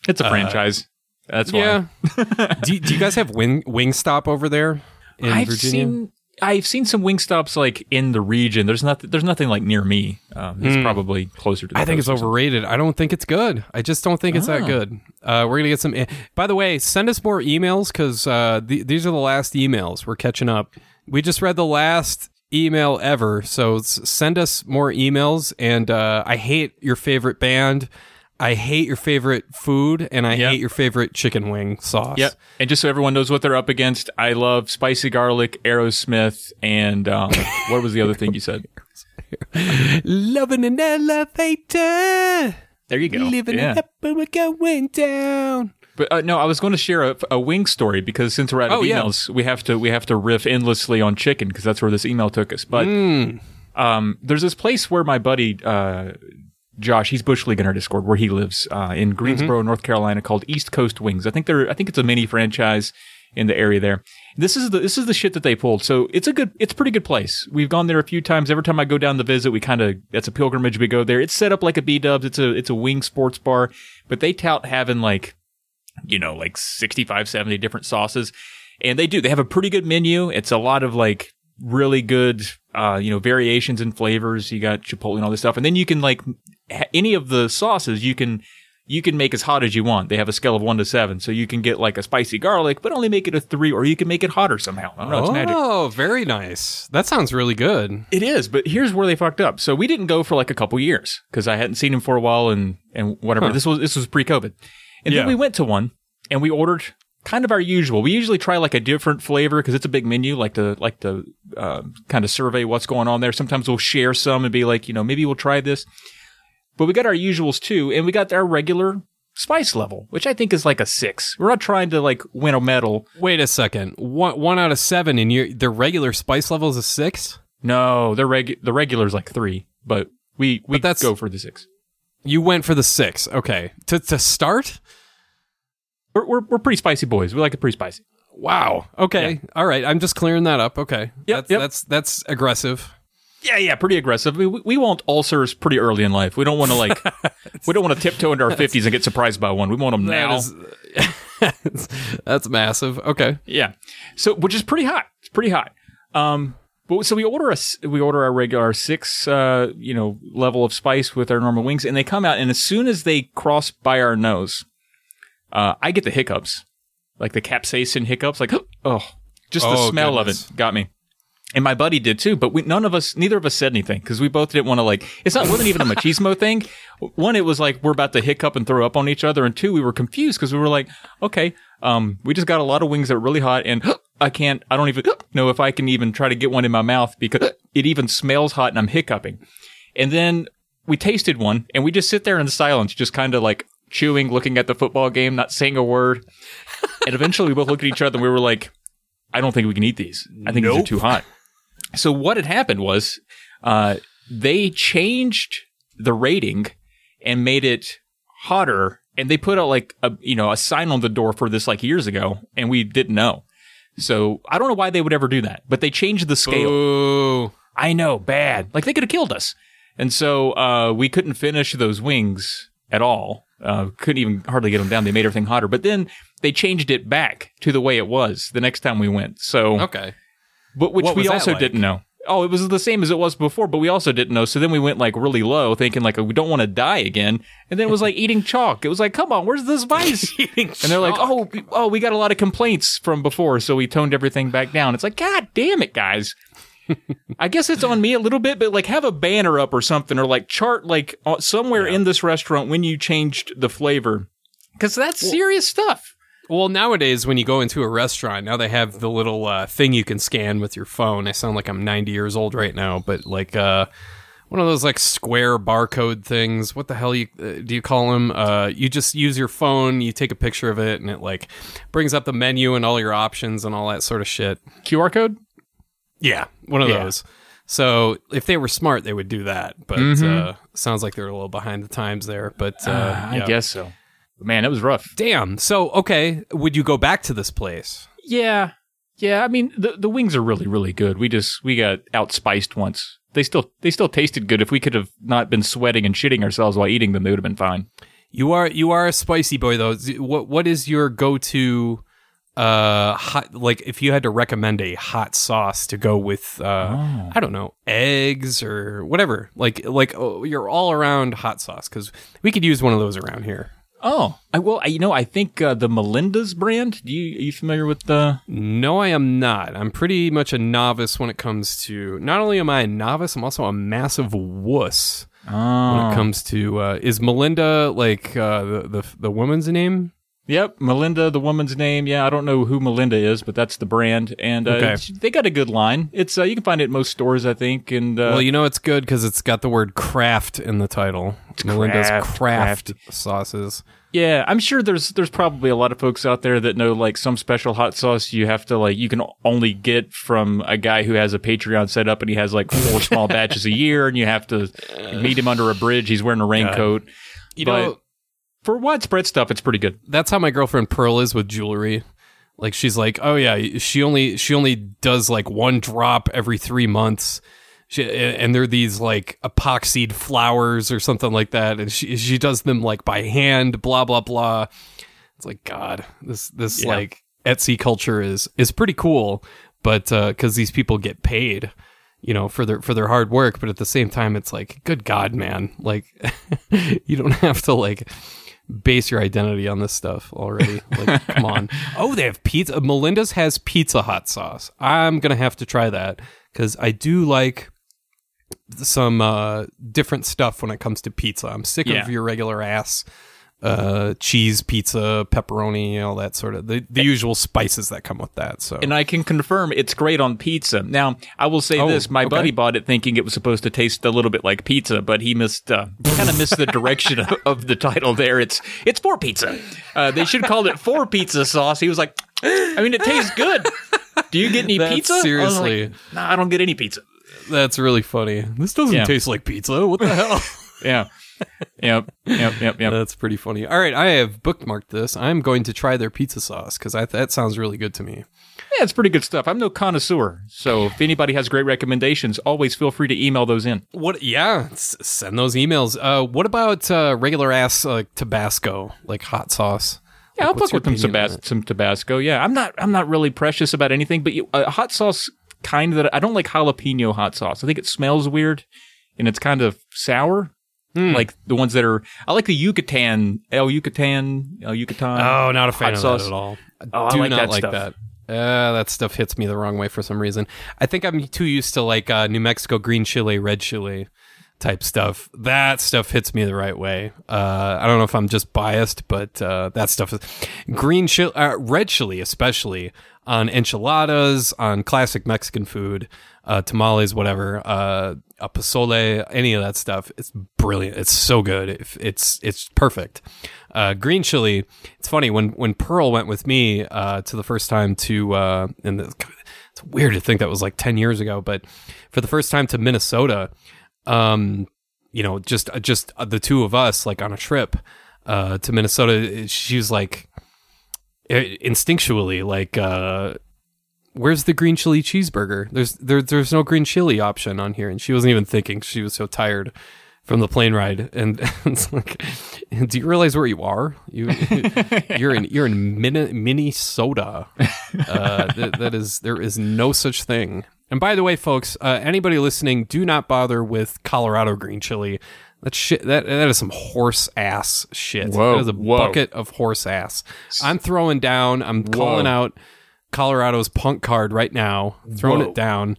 it's a franchise. That's why. yeah. do, do you guys have wing Wingstop over there in I've Virginia? seen I've seen some wing stops like in the region. There's nothing. There's nothing like near me. Um, it's probably closer to. I think it's overrated. I don't think it's good. I just don't think it's that Oh. good. Uh, we're gonna get some. By the way, send us more emails because uh, th- these are the last emails. We're catching up. We just read the last email ever, so s- send us more emails. And uh, I hate your favorite band. I hate your favorite food, and I Yep. hate your favorite chicken wing sauce. Yep. And just so everyone knows what they're up against, I love spicy garlic, Aerosmith, and um, what was the other thing you said? Loving an elevator, There you go. living yeah. it up, and we're going down. But uh, no, I was going to share a, a wing story because since we're out of Oh, yeah. emails, we have to we have to riff endlessly on chicken because that's where this email took us. But um, there's this place where my buddy uh, Josh, he's bush league in our Discord where he lives uh, in Greensboro, North Carolina, called East Coast Wings. I think they're I think it's a mini franchise in the area there. This is the this is the shit that they pulled. So it's a good it's a pretty good place. We've gone there a few times. Every time I go down to visit, we kind of that's a pilgrimage. We go there. It's set up like a B Dubs. It's a it's a wing sports bar, but they tout having like you know, like 65, 70 different sauces. And they do. They have a pretty good menu. It's a lot of like really good, uh, you know, variations in flavors. You got Chipotle and all this stuff. And then you can like ha- any of the sauces, you can, you can make as hot as you want. They have a scale of one to seven, so you can get like a spicy garlic, but only make it a three, or you can make it hotter somehow. I don't know, it's magic. Oh, very nice. That sounds really good. It is, but here's where they fucked up. So we didn't go for like a couple years because I hadn't seen him for a while, and and whatever. This was this was pre-COVID, and Yeah. then we went to one and we ordered kind of our usual. We usually try like a different flavor because it's a big menu, like to like to uh, kind of survey what's going on there. Sometimes we'll share some and be like, you know, maybe we'll try this. But we got our usuals too, and we got our regular spice level, which I think is like a six. We're not trying to like win a medal. Wait a second. One one out of seven, and your the regular spice level is a six. No, the reg the regular is like three, but we we But that's- go for the six. You went for the six. Okay. To to start. We're, we're, we're pretty spicy boys. We like it pretty spicy. Wow. Okay. All right. I'm just clearing that up. Okay. Yep, That's yep. that's that's aggressive. Yeah, yeah, pretty aggressive. We, we want ulcers pretty early in life. We don't want to like, we don't want to tiptoe into our fifties and get surprised by one. We want them now. Is- that's massive. Okay. yeah, so which is pretty hot. It's pretty hot. Um, but so we order a we order our regular six uh you know level of spice with our normal wings, and they come out, and as soon as they cross by our nose, uh, I get the hiccups, like the capsaicin hiccups, like oh, just the Oh, smell goodness. of it got me. And my buddy did too, but we, none of us, neither of us said anything because we both didn't want to like. It's not wasn't even a machismo thing. One, it was like we're about to hiccup and throw up on each other, and two, we were confused because we were like, okay, um, we just got a lot of wings that are really hot, and I can't, I don't even know if I can even try to get one in my mouth because it even smells hot and I'm hiccuping. And then we tasted one, and we just sit there in silence, just kind of like chewing, looking at the football game, not saying a word. and eventually, we both looked at each other and we were like, I don't think we can eat these. I think these are too hot. So what had happened was uh, they changed the rating and made it hotter, and they put out like a you know a sign on the door for this like years ago, and we didn't know. So I don't know why they would ever do that, but they changed the scale. I know, bad. Like they could have killed us. And so uh, we couldn't finish those wings at all. Uh, couldn't even hardly get them down. They made everything hotter. But then they changed it back to the way it was the next time we went. So, Okay. but which What we also like? didn't know. Oh, it was the same as it was before, but we also didn't know. So then we went like really low, thinking like we don't want to die again. And then it was like eating chalk. It was like, come on, where's the spice? And they're like, oh, oh, we got a lot of complaints from before, so we toned everything back down. It's like, God damn it, guys. I guess it's on me a little bit, but like have a banner up or something, or like chart like uh, somewhere in this restaurant when you changed the flavor, because that's serious stuff. Well, nowadays when you go into a restaurant, now they have the little uh, thing you can scan with your phone. I sound like I'm 90 years old right now, but like uh, one of those like square barcode things. What the hell you uh, do you call them? Uh, you just use your phone, you take a picture of it, and it like brings up the menu and all your options and all that sort of shit. QR code. Yeah, one of Yeah. those. So if they were smart, they would do that. But uh, sounds like they're a little behind the times there. But uh, Uh, yeah. I guess so. Man, it was rough. Damn. So okay, would you go back to this place? Yeah, yeah. I mean, the the wings are really really good. We just we got outspiced once. They still they still tasted good. If we could have not been sweating and shitting ourselves while eating them, they would have been fine. You are you are a spicy boy though. What what is your go to uh hot like if you had to recommend a hot sauce to go with uh I don't know eggs or whatever like like oh, your all around hot sauce because we could use one of those around here. Oh, I will. I, you know, I think uh, the Melinda's brand. Do you are you familiar with the? No, I am not. I'm pretty much a novice when it comes to. Not only am I a novice, I'm also a massive wuss when Oh, it comes to. Uh, is Melinda like uh, the the the woman's name? Yep, Melinda, the woman's name. Yeah, I don't know who Melinda is, but that's the brand, and uh, Okay. they got a good line. It's uh, you can find it at most stores, I think, and uh, Well, you know it's good because it's got the word craft in the title. Melinda's craft, craft, sauces. Yeah, I'm sure there's there's probably a lot of folks out there that know like some special hot sauce you have to like you can only get from a guy who has a Patreon set up and he has like four small batches a year and you have to meet him under a bridge. He's wearing a raincoat. You But- know, For widespread stuff, it's pretty good. that's how my girlfriend Pearl is with jewelry. Like she's like, oh yeah, she only she only does like one drop every three months. She, and they're these like epoxied flowers or something like that, and she she does them like by hand. Blah blah blah. It's like God, this this Yeah. like Etsy culture is is pretty cool, but uh, because these people get paid, you know, for their for their hard work, but at the same time, it's like, good God, man, like you don't have to like base your identity on this stuff already. Like, come on. Oh, they have pizza. Melinda's has pizza hot sauce. I'm gonna have to try that because I do like some uh, different stuff when it comes to pizza. I'm sick Yeah. of your regular ass uh, cheese pizza, pepperoni, all that sort of the, the usual spices that come with that. So And I can confirm it's great on pizza. Now, I will say Oh, this: my okay. buddy bought it thinking it was supposed to taste a little bit like pizza, but he missed, uh, kind of missed the direction of, of the title. There, it's it's for pizza. Uh, they should call it for pizza sauce. He was like, I mean, it tastes good. Do you get any That's pizza? I seriously- like, no, I don't get any pizza. that's really funny. This doesn't Yeah. taste like pizza. What the hell? Yeah. Yep. Yep. Yep. Yep. That's pretty funny. All right, I have bookmarked this. I'm going to try their pizza sauce because that sounds really good to me. Yeah, it's pretty good stuff. I'm no connoisseur, so if anybody has great recommendations, always feel free to email those in. What? Yeah, s- send those emails. Uh, what about uh, regular ass uh, Tabasco, like hot sauce? Yeah, I'll What's fuck with your some, opinion Tabas- some Tabasco. Yeah, I'm not. I'm not really precious about anything, but you, uh, hot sauce kind of that I don't like jalapeno hot sauce. I think it smells weird, and it's kind of sour. Hmm. Like the ones that are. I like the Yucatan, El Yucatan, El Yucatan. Oh, not a fan of sauce. that at all. Oh, I Do like not that like stuff. that. Uh, that stuff hits me the wrong way for some reason. I think I'm too used to like uh, New Mexico green chili, red chili type stuff. That stuff hits me the right way. Uh, I don't know if I'm just biased, but uh, that stuff is green chili, uh, red chili, especially on enchiladas, on classic Mexican food, uh, tamales, whatever, uh, a pozole, any of that stuff. It's brilliant. It's so good. It's it's perfect. Uh, green chili. It's funny when when Pearl went with me uh, to the first time to uh, and the, it's weird to think that was like ten years ago, but for the first time to Minnesota, um, you know, just just the two of us like on a trip uh, to Minnesota. She was like instinctually like. Where's the green chili cheeseburger? There's there, there's no green chili option on here, and she wasn't even thinking. She was so tired from the plane ride, and it's like, do you realize where you are? You you're in you're in Min- Minnesota. Uh, th- that is there is no such thing. And by the way, folks, uh, anybody listening, do not bother with Colorado green chili. That shit that that is some horse ass shit. Whoa, that is a whoa. bucket of horse ass. I'm throwing down. I'm calling out Colorado's punk card right now. Throwing Whoa. it down.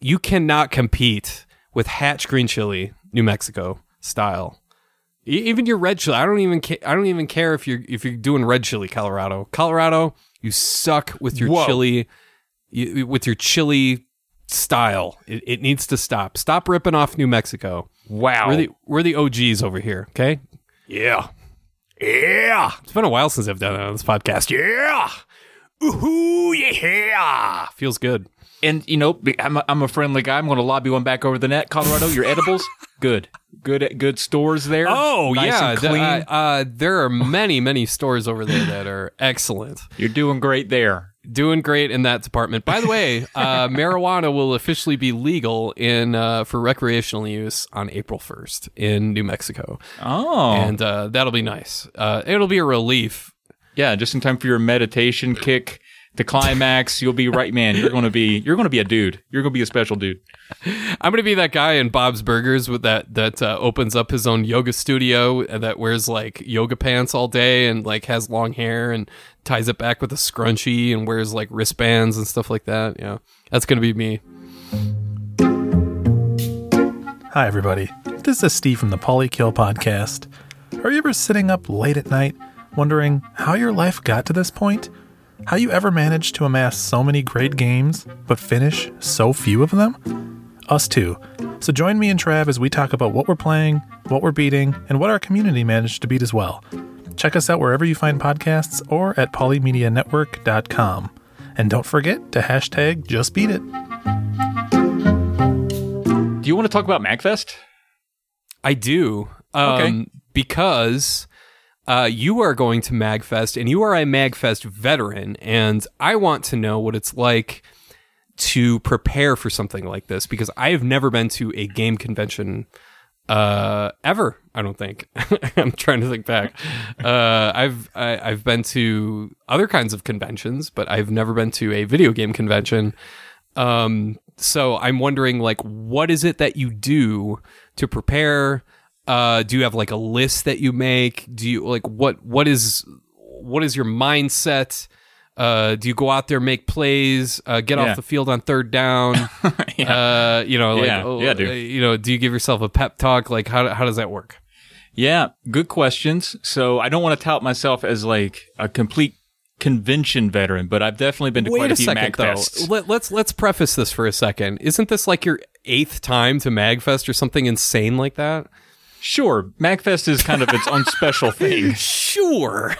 You cannot compete with Hatch green chili, New Mexico style. E- Even your red chili, I don't even ca- I don't even care if you're if you're doing red chili, Colorado. Colorado, you suck with your Whoa. chili, you, with your chili style. It, it needs to stop. Stop ripping off New Mexico. Wow. We're the we're the OGs over here. Okay. Yeah. Yeah. It's been a while since I've done it on this podcast. Yeah. Ooh yeah. Feels good. and you know, I'm a, I'm a friendly guy. I'm going to lobby one back over the net. Colorado, your edibles, good, good, good stores there. Oh Nice yeah, The- uh, uh, there are many many stores over there that are excellent. You're doing great there. Doing great in that department. By the way, uh, marijuana will officially be legal in uh, for recreational use on April first in New Mexico, Oh, and uh, that'll be nice. Uh, it'll be a relief. Yeah, just in time for your meditation kick, the climax. You'll be right, man. You're going to be you're going to be a dude. You're going to be a special dude. I'm gonna be that guy in Bob's Burgers with that that uh, opens up his own yoga studio that wears like yoga pants all day and like has long hair and ties it back with a scrunchie and wears like wristbands and stuff like that. Yeah, that's gonna be me. Hi, everybody. This is Steve from the Polykill Podcast. Are you ever sitting up late at night wondering how your life got to this point? How you ever managed to amass so many great games, but finish so few of them? Us too. So join me and Trav as we talk about what we're playing, what we're beating, and what our community managed to beat as well. Check us out wherever you find podcasts or at polymedianetwork.com. And don't forget to hashtag just beat it. Do you want to talk about MagFest? I do. Um, Okay. Because uh, you are going to MagFest and you are a MagFest veteran, and I want to know what it's like to prepare for something like this because I have never been to a game convention uh ever i don't think. I'm trying to think back. Uh i've I, i've been to other kinds of conventions but i've never been to a video game convention. Um so i'm wondering like what is it that you do to prepare Uh, do you have like a list that you make? Do you like what what is what is your mindset? Uh, do you go out there, make plays, uh, get Yeah. off the field on third down? uh, you know, like, Yeah. oh, Yeah, dude. uh, you know, do you give yourself a pep talk? Like, how how does that work? Yeah, good questions. So I don't want to tout myself as like a complete convention veteran, but I've definitely been to quite a a few second, though. MagFests. Let, let's let's preface this for a second. Isn't this like your eighth time to MagFest or something insane like that? Sure, MagFest is kind of its own special thing. Sure.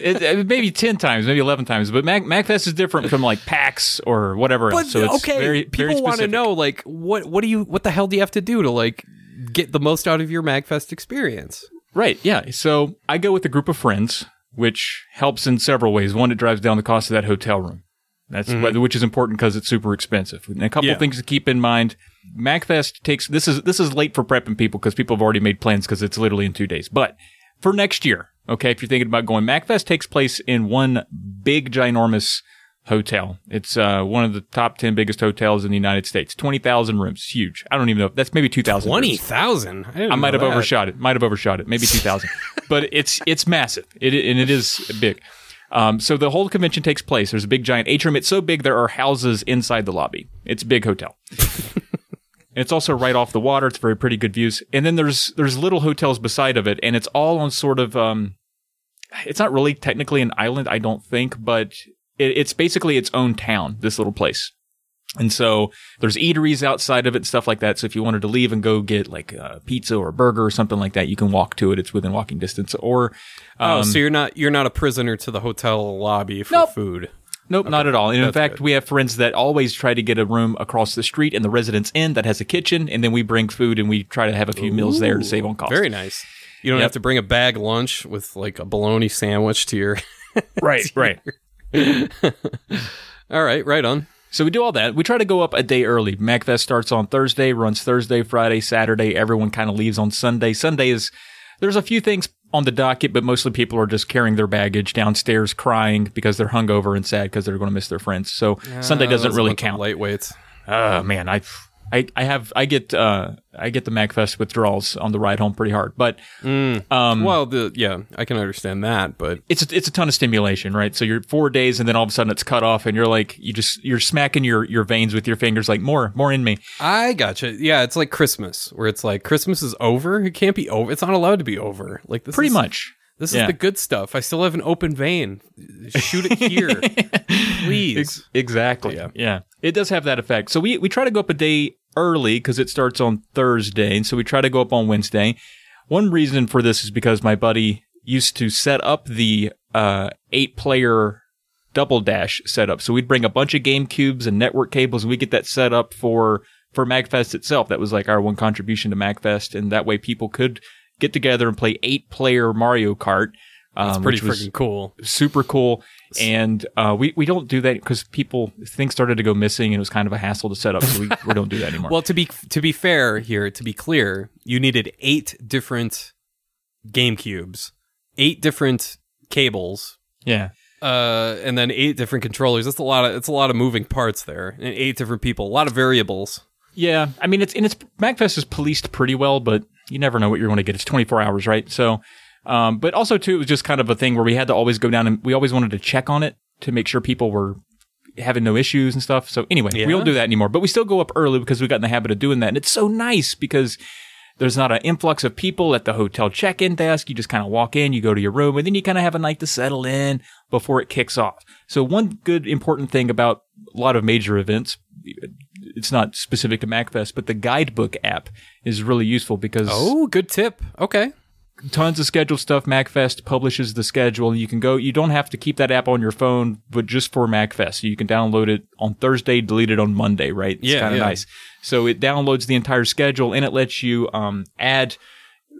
It, it- maybe ten times, maybe eleven times, but Mag, MagFest is different from like PAX or whatever But else. So it's okay, very, people want to know like what what do you what the hell do you have to do to like get the most out of your MagFest experience? Right. Yeah. So I go with a group of friends, which helps in several ways. One, it drives down the cost of that hotel room. That's which is important because it's super expensive. And a couple Yeah. things to keep in mind. MagFest takes this is this is late for prepping people because people have already made plans because it's literally in two days. But for next year, okay, if you're thinking about going, MagFest takes place in one big ginormous hotel. It's uh, one of the top ten biggest hotels in the United States. Twenty thousand rooms, huge. I don't even know. That's maybe two thousand. Twenty thousand. I might have overshot it. Might have overshot it. Maybe two thousand. but it's it's massive. It and it is big. Um, so the whole convention takes place. There's a big giant atrium. It's so big there are houses inside the lobby. It's a big hotel. And it's also right off the water. It's very pretty good views. And then there's there's little hotels beside of it, and it's all on sort of um, it's not really technically an island, I don't think, but it, it's basically its own town. This little place. And so there's eateries outside of it and stuff like that. So if you wanted to leave and go get like a pizza or a burger or something like that, you can walk to it. It's within walking distance. Or Oh, um, so you're not you're not a prisoner to the hotel lobby for Nope. food. Nope, not at all. And in fact, good. we have friends that always try to get a room across the street in the residence inn that has a kitchen, and then we bring food and we try to have a few meals there to save on cost. Very nice. You don't Yep. have to bring a bag lunch with like a bologna sandwich to your. right, right. All right, right on. So we do all that. We try to go up a day early. MagFest starts on Thursday, runs Thursday, Friday, Saturday. Everyone kind of leaves on Sunday. Sunday is there's a few things on the docket, but mostly people are just carrying their baggage downstairs, crying because they're hungover and sad because they're going to miss their friends. So Sunday Uh, doesn't really count. Lightweights. Oh man, I, I, I have, I get, uh, I get the MagFest withdrawals on the ride home pretty hard, but um, Well, the yeah, I can understand that, but it's a, it's a ton of stimulation, right? So you're four days, and then all of a sudden it's cut off, and you're like, you just you're smacking your your veins with your fingers, like more, more in me. I gotcha. Yeah, it's like Christmas, where it's like Christmas is over. It can't be over. It's not allowed to be over. Like this, Pretty is, much. This yeah. is the good stuff. I still have an open vein. Shoot it here, please. Ex- exactly. Yeah. Yeah. It does have that effect. So we, we try to go up a day early because it starts on Thursday. And so we try to go up on Wednesday. One reason for this is because my buddy used to set up the uh, eight player double dash setup. So we'd bring a bunch of game cubes and network cables and we get that set up for for MagFest itself. That was like our one contribution to MagFest. And that way people could get together and play eight player Mario Kart. Um, It's pretty freaking cool. super cool. And uh, we we don't do that because people things started to go missing and it was kind of a hassle to set up. So we, we don't do that anymore. Well, to be to be fair here, to be clear, you needed eight different game cubes, eight different cables, yeah, uh, and then eight different controllers. That's a lot of it's a lot of moving parts there, and eight different people, a lot of variables. yeah. I mean, it's and it's MagFest is policed pretty well, but you never know what you're going to get. It's 24 hours, right? So, um, but also too, it was just kind of a thing where we had to always go down and we always wanted to check on it to make sure people were having no issues and stuff. So anyway, Yeah. we don't do that anymore, but we still go up early because we got in the habit of doing that. And it's so nice because there's not an influx of people at the hotel check-in desk. You just kind of walk in, you go to your room, and then you kind of have a night to settle in before it kicks off. So one good important thing about a lot of major events, it's not specific to MagFest, but the guidebook app is really useful because Oh, good tip. Okay. Tons of scheduled stuff. MagFest publishes the schedule. You can go, you don't have to keep that app on your phone, but just for MagFest. You can download it on Thursday, delete it on Monday, right? It's Yeah, kind of yeah. nice. So it downloads the entire schedule and it lets you um, add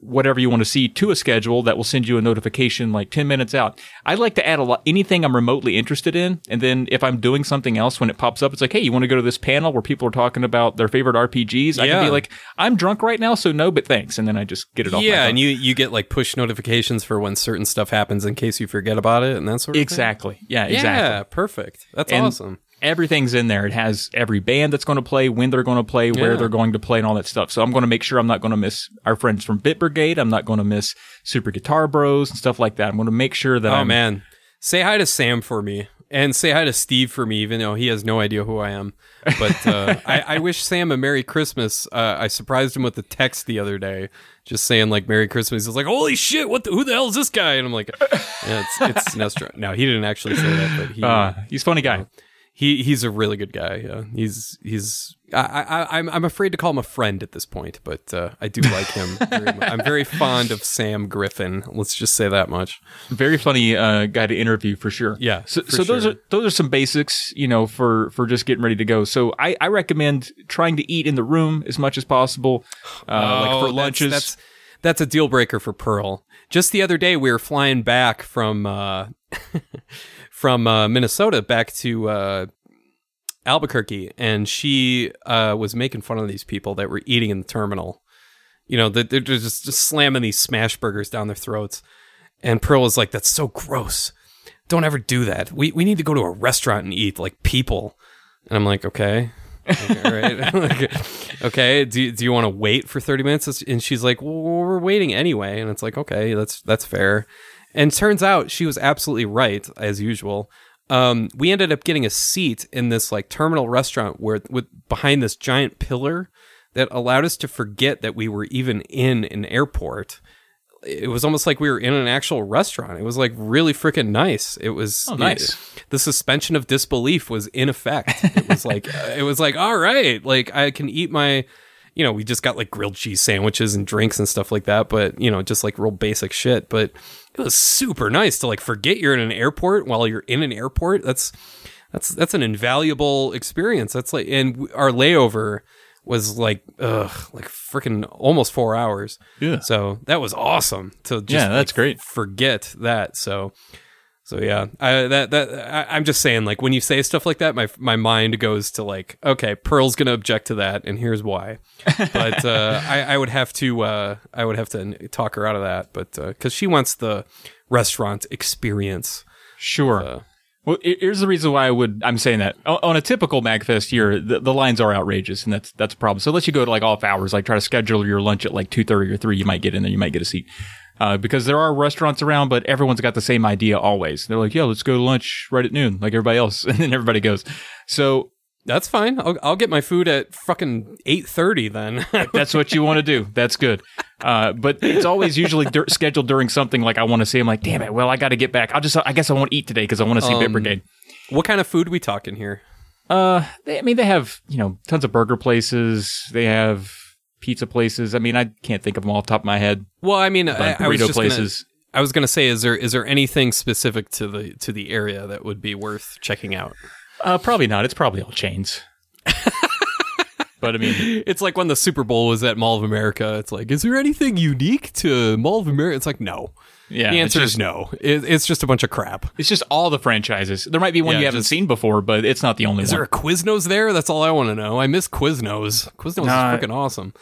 whatever you want to see to a schedule that will send you a notification like 10 minutes out. I like to add a lot, anything I'm remotely interested in. And then if I'm doing something else, when it pops up, it's like, hey, you want to go to this panel where people are talking about their favorite RPGs? I can be like, I'm drunk right now, so no, but thanks. And then I just get it off. Yeah, and you you get like push notifications for when certain stuff happens in case you forget about it and that sort of thing. Exactly. Yeah, Yeah, exactly. perfect. That's And- awesome. Everything's in there. It has every band that's going to play, when they're going to play, where Yeah. they're going to play, and all that stuff. So I'm going to make sure I'm not going to miss our friends from Bit Brigade. I'm not going to miss Super Guitar Bros and stuff like that. I'm going to make sure that Oh I'm man, say hi to Sam for me, and say hi to Steve for me, even though he has no idea who I am. But uh, I, I wish Sam a Merry Christmas. Uh, I surprised him with a text the other day, just saying like Merry Christmas. He's like, "Holy shit, what? The, who the hell is this guy?" And I'm like, "Yeah, it's it's Nestor." No, he didn't actually say that, but he Uh, he's a funny guy. He he's a really good guy. Yeah, he's he's. I, I I'm I'm afraid to call him a friend at this point, but uh, I do like him. Very much. I'm very fond of Sam Griffin. Let's just say that much. Very funny uh, guy to interview for sure. Yeah, So, so those are those are some basics, you know, for for just getting ready to go. So I, I recommend trying to eat in the room as much as possible, uh, like Oh, for that's- lunches. That's, that's a deal breaker for Pearl. Just the other day, we were flying back from uh, from uh, Minnesota back to uh, Albuquerque, and she uh, was making fun of these people that were eating in the terminal. You know, they're just, just slamming these smash burgers down their throats. And Pearl is like, "That's so gross. Don't ever do that. We we need to go to a restaurant and eat like people." And I'm like, "Okay." okay, right. Like, okay. Do, do you want to wait for 30 minutes? And she's like, well, we're waiting anyway. And it's like, okay, that's, that's fair. And turns out she was absolutely right as usual. Um, we ended up getting a seat in this like terminal restaurant where with behind this giant pillar that allowed us to forget that we were even in an airport. It was almost like we were in an actual restaurant. It was like really freaking nice. It was Oh, nice. the suspension of disbelief was in effect. It was like uh, it was like all right, like I can eat my you know, we just got like grilled cheese sandwiches and drinks and stuff like that, but you know, just like real basic shit, but it was super nice to like forget you're in an airport while you're in an airport. That's that's that's an invaluable experience. That's like and our layover was like ugh, like freaking almost 4 hours. Yeah. So that was awesome to just Yeah, that's like, great. Forget that. So so yeah, I, that that I, I'm just saying, like when you say stuff like that, my my mind goes to like, okay, Pearl's gonna object to that, and here's why. But uh, I, I would have to uh, I would have to talk her out of that, but because she wants the restaurant experience. Sure. Uh, well, here's the reason why I would. I'm saying that on a typical MagFest year, the, the lines are outrageous, and that's that's a problem. So unless you go to like off hours, like try to schedule your lunch at like two thirty or three, you might get in there, you might get a seat. Uh, because there are restaurants around, but everyone's got the same idea always. They're like, "Yeah, let's go to lunch right at noon," like everybody else, and then everybody goes. So That's fine. I'll, I'll get my food at fucking eight thirty then. that's what you want to do. That's good. Uh, but it's always usually dur- scheduled during something like I want to see. I'm like, damn it. Well, I got to get back. I'll just, I guess I won't eat today because I want to see Bit Um, Brigade. what kind of food we talking here? Uh, they, I mean, they have you know tons of burger places. They have pizza places. I mean, I can't think of them all off the top of my head. Well, I mean, I, I was burrito just gonna- places. I was gonna say, is there is there anything specific to the to the area that would be worth checking out? Uh, probably not. It's probably all chains. but I mean, It's like when the Super Bowl was at Mall of America. It's like, is there anything unique to Mall of America? It's like, no. Yeah, the answer just, is no. It, it's just a bunch of crap. it's just all the franchises. There might be one Yeah, you haven't just- seen before, but it's not the only one. Is one. there a Quiznos there? That's all I want to know. I miss Quiznos. Quiznos Nah. is freaking awesome.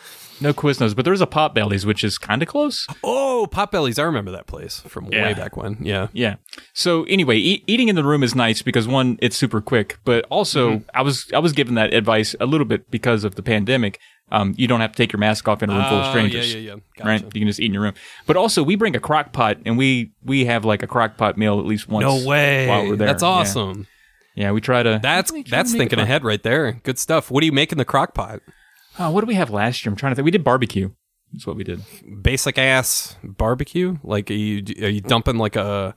No Quiznos, but there's a Potbellies, which is kind of close. Oh, Potbellies! I remember that place from way back when. Yeah. Yeah. So anyway, e- eating in the room is nice because one, it's super quick, but also Mm-hmm. I was I was given that advice a little bit because of the pandemic. Um, you don't have to take your mask off in a room full of Oh, strangers. yeah, yeah, yeah. Right, you can just eat in your room. But also, we bring a crock pot, and we we have like a crock pot meal at least once. No way. While we're there, That's awesome. Yeah, we try to. That's we try to that's thinking ahead right there. Good stuff. What do you make in the crock pot? Oh, what did we have last year? I'm trying to think. We did barbecue. That's what we did. Basic ass barbecue. Like, are you are you dumping like a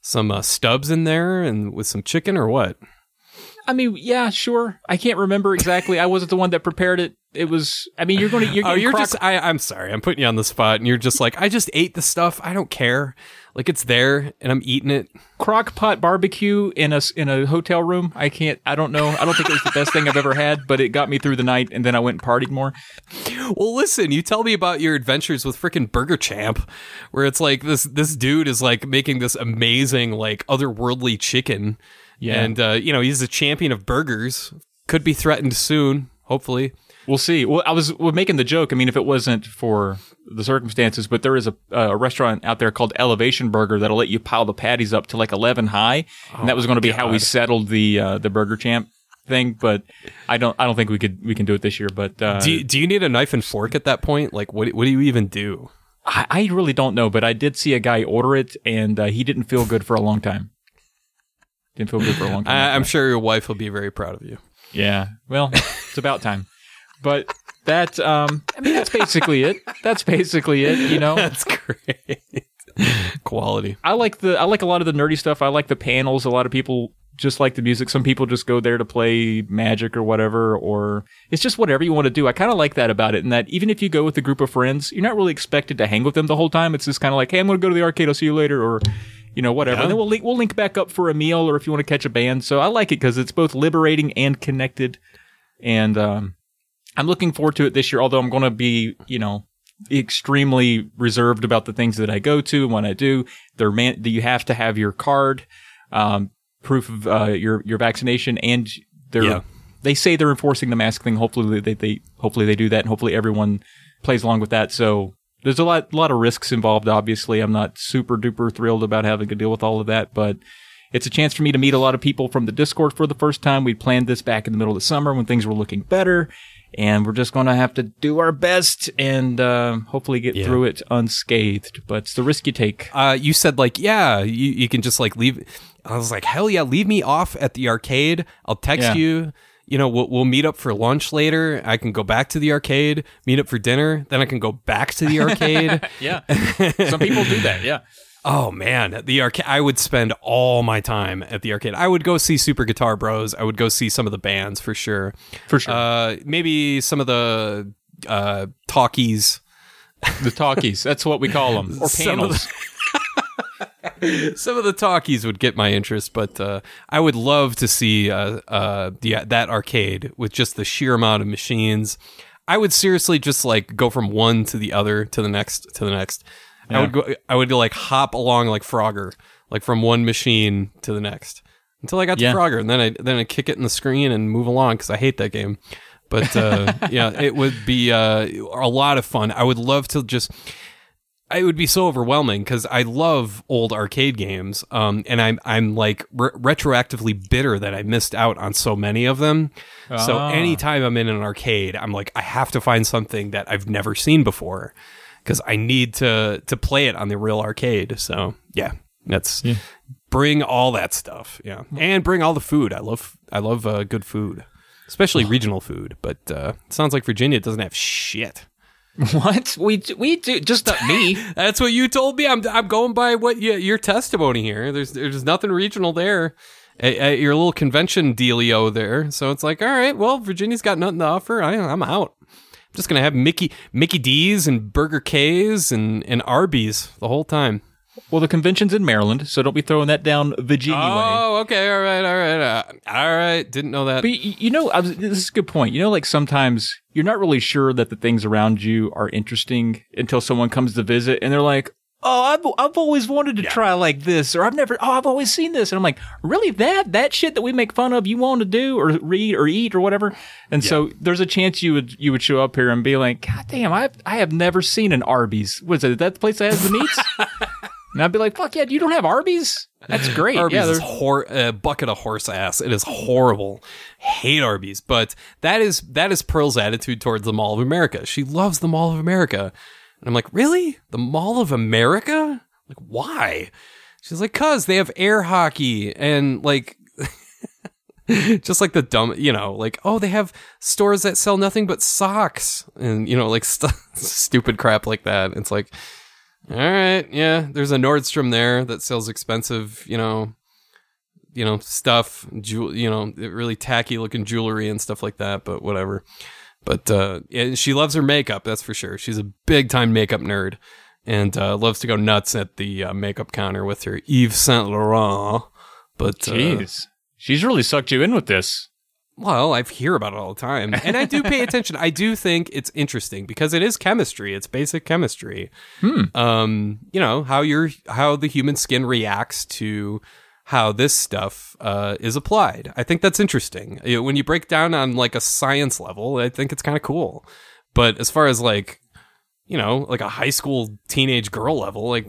some uh, Stubb's in there and with some chicken or what? I mean, yeah, sure. I can't remember exactly. I wasn't the one that prepared it. It was. I mean, you're going to. You're Oh, you're crock- just. I, I'm sorry. I'm putting you on the spot, and you're just like, I just ate the stuff. I don't care. Like it's there, and I'm eating it. crock pot barbecue in a in a hotel room. I can't. I don't know. I don't think it was the best thing I've ever had, but it got me through the night, and then I went and partied more. Well, listen, you tell me about your adventures with freaking Burger Champ, where it's like this this dude is like making this amazing like otherworldly chicken. Yeah. and uh, you know he's a champion of burgers. Could be threatened soon. Hopefully. We'll see. Well, I was we're making the joke. I mean, if it wasn't for the circumstances, but there is a, a restaurant out there called Elevation Burger that'll let you pile the patties up to like eleven high, and that was going to be how we settled the uh, the Burger Champ. thing, but I don't I don't think we could we can do it this year. But uh, Do you, do you need a knife and fork at that point? Like, what what do you even do? I, I really don't know. But I did see a guy order it, and uh, he didn't feel good for a long time. Didn't feel good for a long time. I, I'm sure your wife will be very proud of you. Yeah. Well, it's about time. But that um I mean that's basically it. That's basically it, you know. That's great. Quality. I like the I like a lot of the nerdy stuff. I like the panels. A lot of people just like the music. Some people just go there to play magic or whatever or it's just whatever you want to do. I kind of like that about it and that even if you go with a group of friends, you're not really expected to hang with them the whole time. It's just kind of like, "Hey, I'm going to go to the arcade. I'll see you later." or you know, whatever. Yeah. And then we'll link, we'll link back up for a meal or if you want to catch a band. So I like it because it's both liberating and connected. And um, I'm looking forward to it this year, although I'm going to be, you know, extremely reserved about the things that I go to and when I do. They're man, you have to have your card, um, proof of uh, your your vaccination, and they're Yeah. they say they're enforcing the mask thing. Hopefully they, they hopefully they do that, and hopefully everyone plays along with that. So there's a lot lot of risks involved. Obviously, I'm not super duper thrilled about having to deal with all of that, but it's a chance for me to meet a lot of people from the Discord for the first time. We planned this back in the middle of the summer when things were looking better, and we're just going to have to do our best and uh, hopefully get Yeah. through it unscathed. But it's the risk you take. Uh, you said like, yeah, you, you can just like leave. I was like, hell yeah, leave me off at the arcade. I'll text Yeah. you. You know, we'll, we'll meet up for lunch later. I can go back to the arcade, meet up for dinner. Then I can go back to the arcade. Yeah, some people do that. Yeah, Oh man, at the arcade, I would spend all my time at the arcade. I would go see Super Guitar Bros. I would go see some of the bands for sure. for sure. Uh, maybe some of the uh, talkies. the talkies. That's what we call them, or panels. Some of the talkies would get my interest, but uh, I would love to see uh, uh, the, that arcade with just the sheer amount of machines. I would seriously just like go from one to the other to the next to the next. I would go. I would like hop along like Frogger, like from one machine to the next until I got Yeah. to Frogger, and then I then I kick it in the screen and move along because I hate that game. But uh, yeah, it would be uh, a lot of fun. I would love to just. It would be so overwhelming because I love old arcade games, um, and I'm I'm like re- retroactively bitter that I missed out on so many of them. So Ah. anytime I'm in an arcade, I'm like I have to find something that I've never seen before because I need to to play it on the real arcade. So yeah, that's bring all that stuff. Yeah, and bring all the food. I love I love uh, good food, especially regional food. But uh, it sounds like Virginia doesn't have shit. what we we do? Just not me. That's what you told me. I'm I'm going by what you, your testimony here. There's there's nothing regional there. At, at your little convention dealio there. So it's like, all right, well, Virginia's got nothing to offer. I, I'm out. Just gonna have Mickey Mickey D's and Burger K's and and Arby's the whole time. Well, the convention's in Maryland, so don't be throwing that down Virginia way. Oh, okay, all right, all right, uh, all right. Didn't know that. But you know, I was, this is a good point. You know, like sometimes you're not really sure that the things around you are interesting until someone comes to visit and they're like, "Oh, I've I've always wanted to try like this," or "I've never, oh, I've always seen this," and I'm like, "Really? That that shit that we make fun of, you want to do or read or eat or whatever?" And so there's a chance you would you would show up here and be like, "God damn, I I have never seen an Arby's. Was it? That the place that has the meats?" and I'd be like, "Fuck yeah, you don't have Arby's? That's great. Arby's yeah, is hor- uh, a bucket of horse ass. It is horrible. Hate Arby's, but that is that is Pearl's attitude towards the Mall of America. She loves the Mall of America, and I'm like, really, the Mall of America? Like, why? She's like, cause they have air hockey and like. just like the dumb, you know, like oh, they have stores that sell nothing but socks, and you know, like st- stupid crap like that. It's like, all right, yeah, there's a Nordstrom there that sells expensive, you know, you know, stuff, jewel, you know, really tacky looking jewelry and stuff like that, but whatever. But uh and she loves her makeup, that's for sure. She's a big time makeup nerd and uh loves to go nuts at the uh, makeup counter with her Yves Saint Laurent. But uh, Jeez. She's really sucked you in with this. well, I hear about it all the time, and I do pay attention. I do think it's interesting because it is chemistry. It's basic chemistry. Um, you know how your how the human skin reacts to how this stuff uh, is applied. I think that's interesting. You know, When you break down on like a science level, I think it's kind of cool. But as far as like, you know, like a high school teenage girl level, like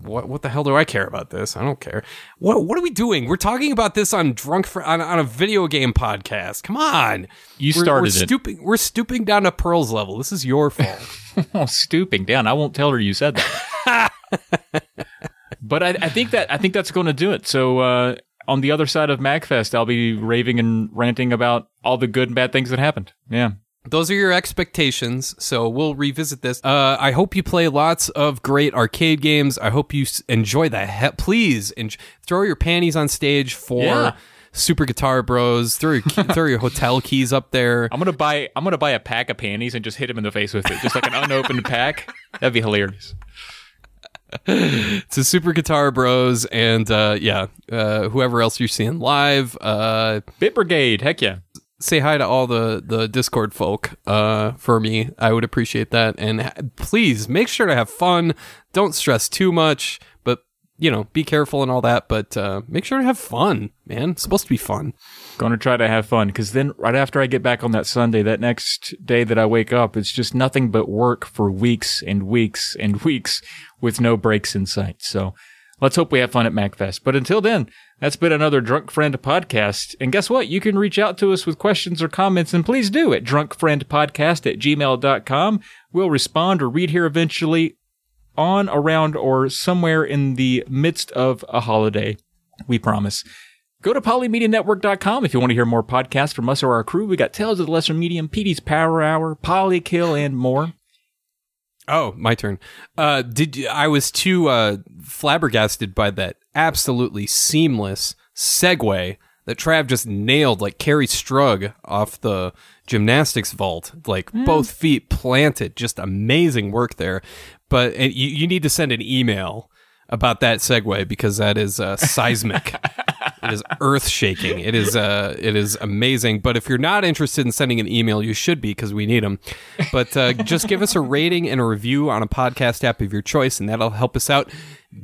what what the hell do I care about this? I don't care. What what are we doing? We're talking about this on drunk for, on, on a video game podcast. Come on, You We're- started we're, it. stooping. We're stooping down to Pearl's level. This is your fault. Oh, stooping down. I won't tell her you said that. but I, I think that I think that's going to do it. So uh, on the other side of MagFest, I'll be raving and ranting about all the good and bad things that happened. Yeah. Those are your expectations, so we'll revisit this. Uh, I hope you play lots of great arcade games. I hope you enjoy the he- please en- throw your panties on stage for Yeah. Super Guitar Bros. Throw your key- throw your hotel keys up there. I'm gonna buy I'm gonna buy a pack of panties and just hit him in the face with it, just like an unopened pack. That'd be hilarious. to Super Guitar Bros. and uh, yeah, uh, whoever else you're seeing live. Uh, Bit Brigade, heck yeah. say hi to all the the Discord folk uh, for me. I would appreciate that. And ha- please make sure to have fun. Don't stress too much, but you know, be careful and all that. But uh, make sure to have fun, man. It's supposed to be fun. Gonna try to have fun because then right after I get back on that Sunday, that next day that I wake up, it's just nothing but work for weeks and weeks and weeks with no breaks in sight. So let's hope we have fun at MagFest. But until then, that's been another Drunk Friend podcast. And guess what? You can reach out to us with questions or comments, and please do at drunkfriendpodcast at gmail.com. We'll respond or read here eventually on, around, or somewhere in the midst of a holiday. We promise. Go to polymedianetwork.com if you want to hear more podcasts from us or our crew. We got Tales of the Lesser Medium, Petey's Power Hour, Polykill, and more. Oh, my turn. Uh, did you, I was too uh, flabbergasted by that absolutely seamless segue that Trav just nailed, like Kerri Strug off the gymnastics vault, like both feet planted. Just amazing work there. But you, you need to send an email about that segue because that is uh, seismic. it is earth shaking. It is uh, it is amazing. But if you're not interested in sending an email, you should be because we need them. But uh, just give us a rating and a review on a podcast app of your choice, and that'll help us out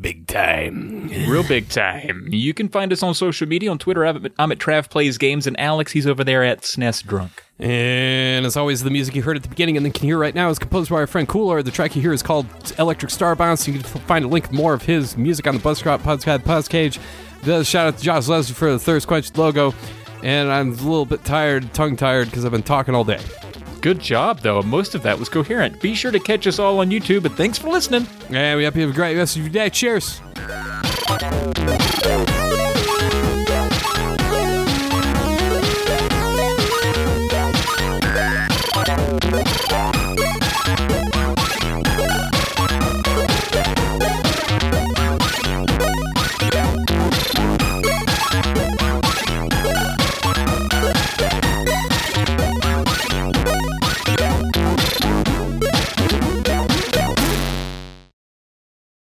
big time. Real big time. You can find us on social media. On Twitter, I'm at, I'm at Trav Plays Games, and Alex, he's over there at SNES Drunk. And as always, the music you heard at the beginning and then can hear right now is composed by our friend Cooler. The track you hear is called Electric Star Bounce. You can find a link to more of his music on the Buzzsprout Podcast Podcast. The shout out to Josh Leslie for the Thirst Quench logo. And I'm a little bit tired, tongue tired, because I've been talking all day. Good job, though. Most of that was coherent. Be sure to catch us all on YouTube, and thanks for listening. And we hope you have a great rest of your day. Cheers.